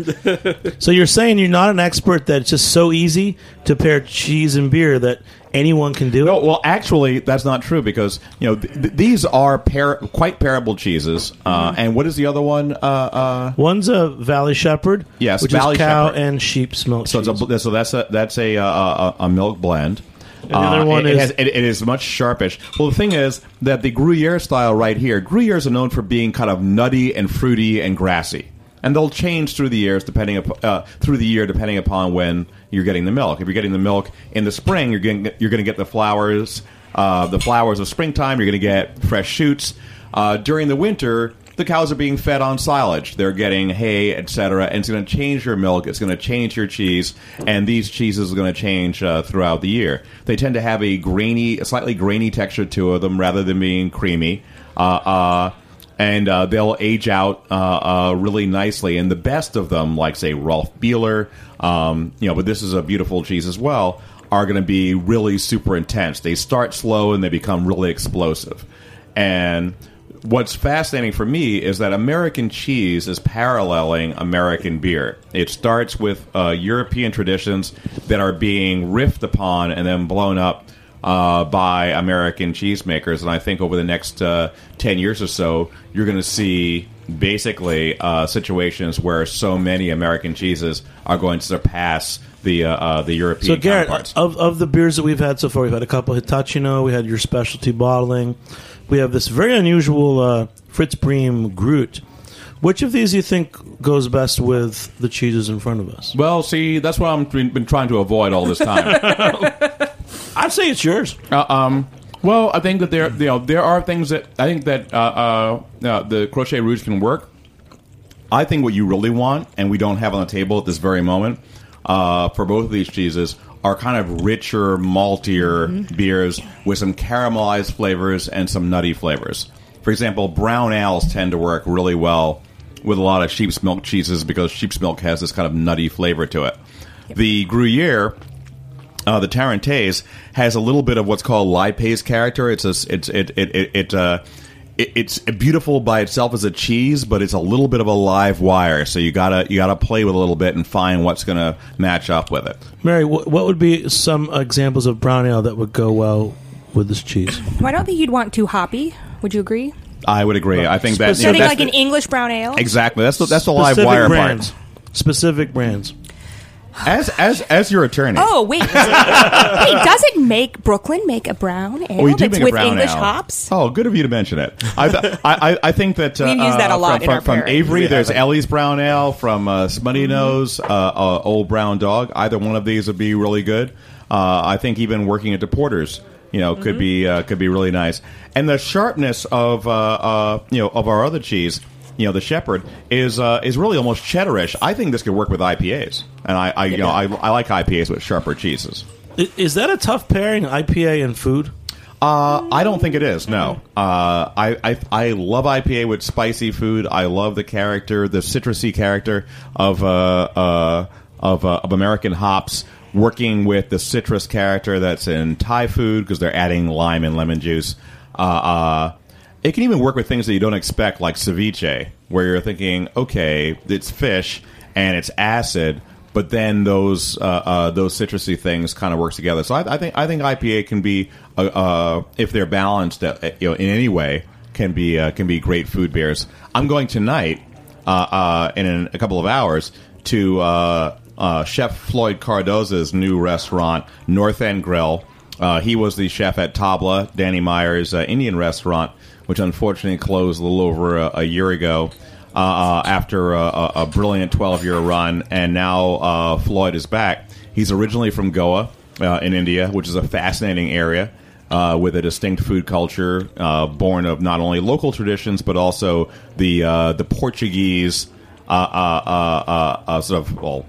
Speaker 2: So you're saying you're not an expert that it's just so easy to pair cheese and beer that anyone can do
Speaker 3: no.
Speaker 2: it?
Speaker 3: Well, actually, that's not true because you know th- th- these are par- quite parable cheeses. Uh,
Speaker 2: Mm-hmm.
Speaker 3: And what is the other one? Uh, uh,
Speaker 2: One's a Valley Shepherd.
Speaker 3: Yes,
Speaker 2: which
Speaker 3: Valley
Speaker 2: is cow
Speaker 3: Shepherd.
Speaker 2: and sheep's milk.
Speaker 3: so, it's a, so that's a that's a a, a, a milk blend.
Speaker 2: the other one
Speaker 3: it,
Speaker 2: is-
Speaker 3: it, has, it, it is much sharpish. Well, the thing is that the Gruyere style right here, Gruyères are known for being kind of nutty and fruity and grassy, and they'll change through the years depending up, uh, through the year depending upon when you're getting the milk. If you're getting the milk in the spring, you're getting you're going to get the flowers, uh, the flowers of springtime. You're going to get fresh shoots. Uh, during the winter, the cows are being fed on silage. They're getting hay, etc. And it's going to change your milk. It's going to change your cheese, and these cheeses are going to change uh, throughout the year. They tend to have a grainy, a slightly grainy texture to them rather than being creamy. Uh, uh, and uh, they'll age out uh, uh, really nicely. And the best of them, like say Rolf Beeler, um, you know, but this is a beautiful cheese as well, are going to be really super intense. They start slow and they become really explosive. And what's fascinating for me is that American cheese is paralleling American beer. It starts with uh, European traditions that are being riffed upon and then blown up uh, by American cheesemakers. And I think over the next uh, 10 years or so, you're going to see basically uh, situations where so many American cheeses are going to surpass the uh, uh, the European
Speaker 2: So Garrett, of of the beers that we've had so far, we've had a couple Hitachino, we had your specialty bottling, we have this very unusual uh, Fritz Briem Grut. Which of these do you think goes best with the cheeses in front of us?
Speaker 3: Well, see, that's what I've been been trying to avoid all this time. [LAUGHS]
Speaker 2: I'd say it's yours.
Speaker 3: Uh, um, well, I think that there, you know, there are things that I think that uh, uh, uh, the crochet rouge can work. I think what you really want, and we don't have on the table at this very moment, uh, for both of these cheeses, are kind of richer, maltier beers with some caramelized flavors and some nutty flavors. For example, brown ales tend to work really well with a lot of sheep's milk cheeses because sheep's milk has this kind of nutty flavor to it. The Gruyere uh, the Tarentaise has a little bit of what's called lipase character. It's a, it's it it it, it uh, it, it's beautiful by itself as a cheese, but it's a little bit of a live wire. So you gotta you gotta play with it a little bit and find what's gonna match up with it.
Speaker 2: Mary, wh- what would be some examples of brown ale that would go well with this cheese?
Speaker 5: Well, I don't think you'd want too hoppy. Would you agree?
Speaker 3: I would agree. I think that you know,
Speaker 5: I think
Speaker 3: that's
Speaker 5: like an English brown ale.
Speaker 3: exactly that's the, that's the live
Speaker 2: Specific
Speaker 3: wire
Speaker 2: brands.
Speaker 3: part.
Speaker 2: Specific brands.
Speaker 3: As as as your attorney.
Speaker 5: Oh wait, wait! Does it make Brooklyn make a brown ale
Speaker 3: Oh, we do
Speaker 5: that's
Speaker 3: make a
Speaker 5: with
Speaker 3: brown
Speaker 5: English
Speaker 3: ale.
Speaker 5: hops?
Speaker 3: Oh, good of you to mention it. I, th- I, I, I think that uh,
Speaker 5: We've used that a
Speaker 3: uh,
Speaker 5: lot
Speaker 3: from,
Speaker 5: in our
Speaker 3: from, from. Avery.
Speaker 4: We
Speaker 3: There's
Speaker 4: haven't.
Speaker 3: Ellie's Brown Ale from uh, Smuttynose, uh, uh, Old Brown Dog. Either one of these would be really good. Uh, I think even working at the Porters, you know, could be uh, could be really nice. And the sharpness of uh, uh, you know of our other cheese. You know the Shepherd is uh, is really almost cheddarish. I think this could work with IPAs, and I, I you know I, I like IPAs with sharper cheeses.
Speaker 2: Is that a tough pairing, IPA and food?
Speaker 3: Uh, I don't think it is. No, uh, I, I I love IPA with spicy food. I love the character, the citrusy character of uh, uh, of, uh, of American hops working with the citrus character that's in Thai food because they're adding lime and lemon juice. Uh, uh, it can even work with things that you don't expect, like ceviche, where you're thinking, okay, it's fish and it's acid, but then those uh, uh, those citrusy things kind of work together. So I, I think I think IPA can be, uh, uh, if they're balanced, uh, you know, in any way, can be uh, can be great food beers. I'm going tonight uh, uh, in a couple of hours to uh, uh, Chef Floyd Cardoz's new restaurant, North End Grill. Uh, he was the chef at Tabla, Danny Meyer's uh, Indian restaurant, which unfortunately closed a little over a, a year ago uh, uh, after a, a, brilliant 12 year run. And now uh, Floyd is back. He's originally from Goa uh, in India, which is a fascinating area uh, with a distinct food culture, uh, born of not only local traditions but also the the Portuguese sort of well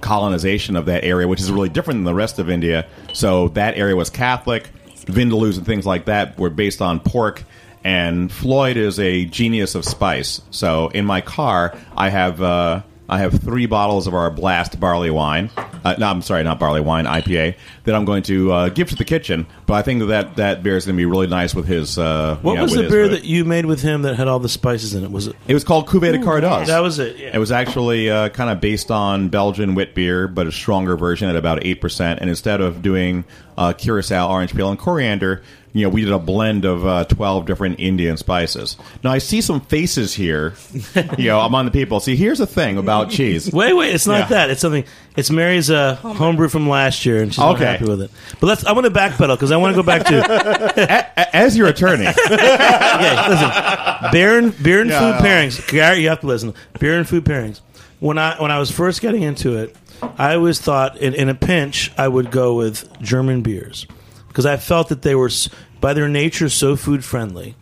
Speaker 3: colonization of that area, which is really different than the rest of India. So that area was Catholic. Vindaloo and things like that were based on pork, and Floyd is a genius of spice. So in my car, I have uh, I have three bottles of our Blast barley wine. Uh, no, I'm sorry, not barley wine, IPA that I'm going to uh, give to the kitchen. But I think that that beer is going to be really nice with his. Uh,
Speaker 2: What
Speaker 3: you know,
Speaker 2: was
Speaker 3: with
Speaker 2: the
Speaker 3: his
Speaker 2: beer
Speaker 3: food.
Speaker 2: that you made with him that had all the spices in it? Was it?
Speaker 3: It was called Cuvée de Cardoz.
Speaker 2: That was it. Yeah.
Speaker 3: It was actually uh, kind of based on Belgian wit beer, but a stronger version at about eight percent. And instead of doing uh, curacao, orange peel, and coriander, you know, we did a blend of uh, twelve different Indian spices. Now I see some faces here, you know, among the people. See, here's the thing about cheese. [LAUGHS]
Speaker 2: Wait, wait! It's not
Speaker 3: Yeah.
Speaker 2: that. It's something. It's Mary's uh, homebrew from last year, and she's not
Speaker 3: Okay.
Speaker 2: happy with it. But let's. I want to backpedal because I want to go back to [LAUGHS] [LAUGHS]
Speaker 3: A- As your attorney,
Speaker 2: okay. Listen, beer and beer and
Speaker 3: Yeah,
Speaker 2: food pairings. Gary, you have to listen. Beer and food pairings. When I when I was first getting into it, I always thought in, in a pinch I would go with German beers because I felt that they were by their nature so food friendly.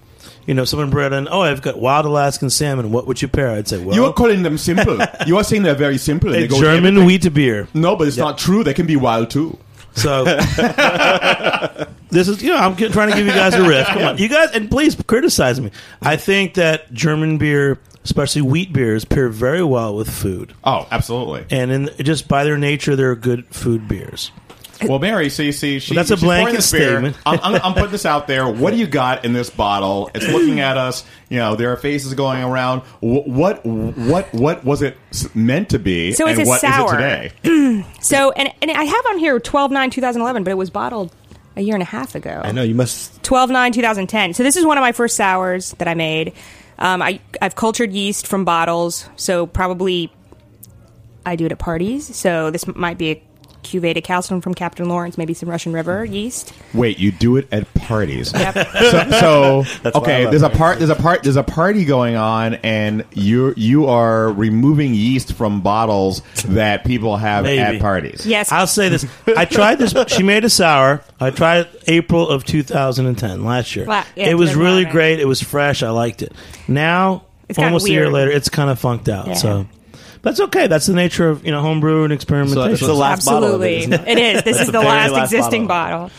Speaker 2: You know, someone brought in, oh, I've got wild Alaskan salmon. What would you pair? I'd say, well,
Speaker 3: you are calling them simple. You are saying they're very simple. they go
Speaker 2: German wheat beer.
Speaker 3: No, but it's not true. They can be wild too.
Speaker 2: So [LAUGHS] this is you know I'm trying to give you guys a riff. Come on, you guys, and please criticize me. I think that German beer, especially wheat beers, pair very well with food,
Speaker 3: Oh, absolutely.
Speaker 2: and in just by their nature, they're good food beers.
Speaker 3: Well, Mary, see, see, she,
Speaker 2: Well, that's a
Speaker 3: she's pouring
Speaker 2: blanket
Speaker 3: this beer.
Speaker 2: statement.
Speaker 3: I'm, I'm, I'm putting this out there. What do you got in this bottle? It's looking at us. You know, there are faces going around. Wh- What, what, what was it meant to be?
Speaker 5: So it's
Speaker 3: and
Speaker 5: a
Speaker 3: what is
Speaker 5: sour.
Speaker 3: it today? [CLEARS THROAT]
Speaker 5: So, and, and I have on here 12 9 2011, but it was bottled a year and a half ago.
Speaker 4: I know you must.
Speaker 5: 12 9 2010. So this is one of my first sours that I made. Um, I, I've cultured yeast from bottles, so probably I do it at parties. So this might be a cuvee de Castleton from Captain Lawrence, maybe some Russian River yeast.
Speaker 3: Wait, you do it at parties.
Speaker 5: Yep. [LAUGHS]
Speaker 3: So, so
Speaker 4: That's why I
Speaker 3: okay, there's a part, there's a part, there's a party going on, and you you are removing yeast from bottles that people have
Speaker 2: Maybe.
Speaker 3: at parties.
Speaker 5: yes.
Speaker 2: I'll say this: I tried this. [LAUGHS] She made a sour. I tried it April of 2010 last year.
Speaker 5: Wow, yeah,
Speaker 2: it was really
Speaker 5: long,
Speaker 2: great. It was fresh. I liked it. Now,
Speaker 5: It's
Speaker 2: almost a year later, it's kind of funked out.
Speaker 5: Yeah.
Speaker 2: So. That's okay. That's the nature of you know homebrew and experimentation.
Speaker 4: It's the last bottle of it,
Speaker 5: Absolutely.
Speaker 4: it?
Speaker 5: it is. This is
Speaker 4: the
Speaker 5: the last,
Speaker 4: last
Speaker 5: existing
Speaker 4: bottle.
Speaker 5: bottle.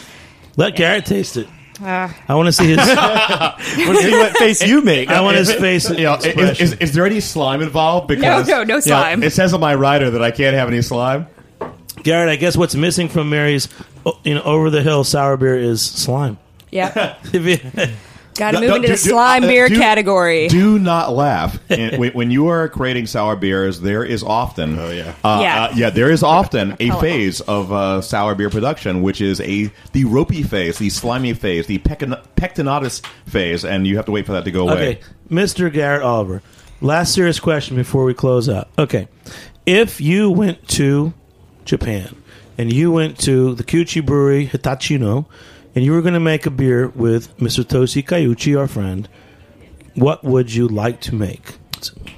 Speaker 2: Let Garrett taste it.
Speaker 5: Uh,
Speaker 2: I want to see his. [LAUGHS]
Speaker 4: Let's see what face you make.
Speaker 2: I want his [LAUGHS] face.
Speaker 3: You know, is, is, is there any slime involved? Because
Speaker 5: no, no
Speaker 3: you know,
Speaker 5: slime.
Speaker 3: it says on my rider that I can't have any slime.
Speaker 2: Garrett, I guess what's missing from Mary's, you know, over the hill sour beer is slime.
Speaker 5: yeah. [LAUGHS]
Speaker 2: If you-
Speaker 5: Got to
Speaker 3: No,
Speaker 5: move
Speaker 3: no,
Speaker 5: into
Speaker 3: do-
Speaker 5: the
Speaker 3: do-
Speaker 5: slime
Speaker 3: uh,
Speaker 5: beer
Speaker 3: do-
Speaker 5: category.
Speaker 3: Do not laugh. [LAUGHS] When, when you are creating sour beers, there is often, oh
Speaker 4: yeah.
Speaker 3: uh,
Speaker 5: Yeah.
Speaker 3: uh, yeah, there is often [LAUGHS] a
Speaker 5: Hello.
Speaker 3: phase of uh, sour beer production, which is a the ropey phase, the slimy phase, the pectin- pectinatus phase, and you have to wait for that to go away.
Speaker 2: okay, Mr. Garrett Oliver. Last serious question before we close out. Okay, if you went to Japan and you went to the Kiuchi Brewery Hitachino and you were going to make a beer with Mr. Toshi Kiuchi, our friend, what would you like to make?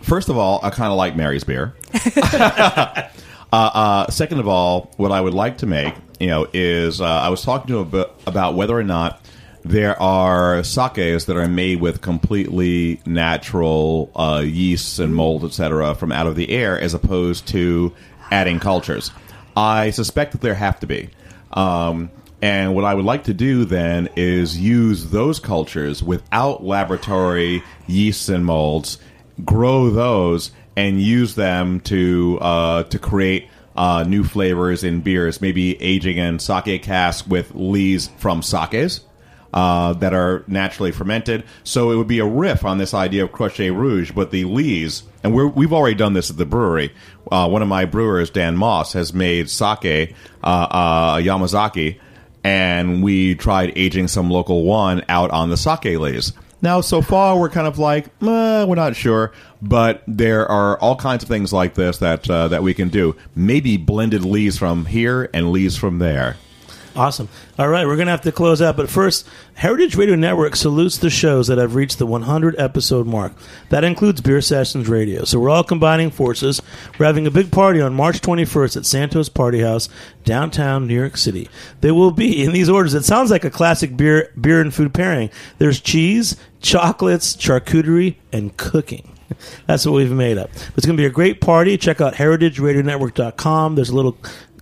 Speaker 3: First of all, I kind of like Mary's beer. [LAUGHS] uh, uh, second of all, what I would like to make, you know, is uh, I was talking to him about, about whether or not there are sakes that are made with completely natural uh, yeasts and mold, etc., from out of the air, as opposed to adding cultures. I suspect that there have to be. Um, and what I would like to do then is use those cultures without laboratory yeasts and molds, grow those, and use them to uh, to create uh, new flavors in beers. Maybe aging in sake casks with lees from sakes uh, that are naturally fermented. So it would be a riff on this idea of crochet rouge, but the lees, and we're, we've already done this at the brewery. Uh, one of my brewers, Dan Moss, has made sake uh, uh, Yamazaki, and we tried aging some local one out on the sake lees. Now, so far, we're kind of like, eh, we're not sure, but there are all kinds of things like this that uh, that we can do. Maybe blended lees from here and lees from there.
Speaker 2: Awesome. All right, we're going to have to close out. But first, Heritage Radio Network salutes the shows that have reached the 100 episode mark. That includes Beer Sessions Radio. So we're all combining forces. We're having a big party on March 21st at Santos Party House, downtown New York City. There will be, in these orders, it sounds like a classic beer, beer and food pairing. There's cheese, chocolates, charcuterie, and cooking. [LAUGHS] That's what we've made up. It's going to be a great party. Check out heritageradionetwork.com. There's a little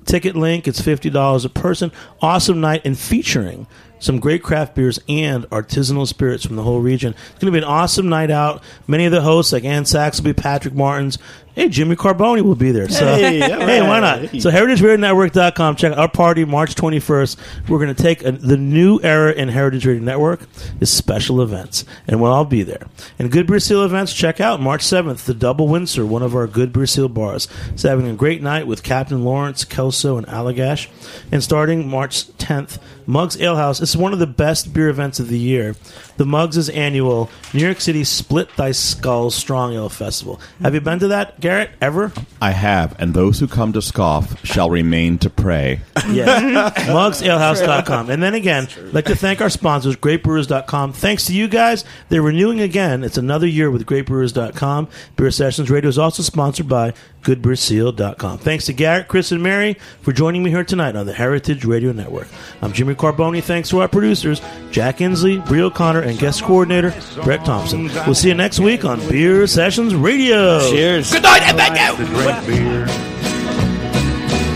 Speaker 2: ticket link. It's $50 a person. Awesome night and featuring some great craft beers, and artisanal spirits from the whole region. It's going to be an awesome night out. Many of the hosts, like Ann Sachs, will be Patrick Martins. Hey, Jimmy Carbone will be there. So,
Speaker 8: Hey, [LAUGHS] all
Speaker 2: hey, why not? So, heritageradionetwork.com. Check out our party March 21st. We're going to take a, the new era in Heritage Radio Network is special events, and we'll all be there. And Good Beer Seal events, check out March 7th, the Double Windsor, one of our Good Beer Seal bars. It's having a great night with Captain Lawrence, Kelso, and Allagash. And starting March 10th, Mugs Ale Alehouse. It's one of the best beer events of the year. The Mugs is annual New York City Split Thy Skull Strong Ale Festival. Have you been to that, Garrett, ever?
Speaker 3: I have, and those who come to scoff shall remain to pray.
Speaker 2: Yeah. [LAUGHS] MugsAlehouse.com. And then again, I'd like to thank our sponsors, GreatBrewers.com. Thanks to you guys. They're renewing again. It's another year with GreatBrewers.com. Beer Sessions Radio is also sponsored by GoodBeerSeal.com. Thanks to Garrett, Chris, and Mary for joining me here tonight on the Heritage Radio Network. I'm Jimmy Carbone. Thanks to our producers, Jack Inslee, Brie O'Connor, and guest coordinator, Brett Thompson. We'll see you next week on Beer Sessions Radio.
Speaker 8: Cheers.
Speaker 1: Good night, and thank you. Beer.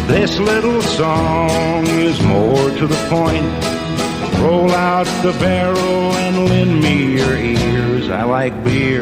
Speaker 1: This little song is more to the point. Roll out the barrel and lend me your ears. I like beer.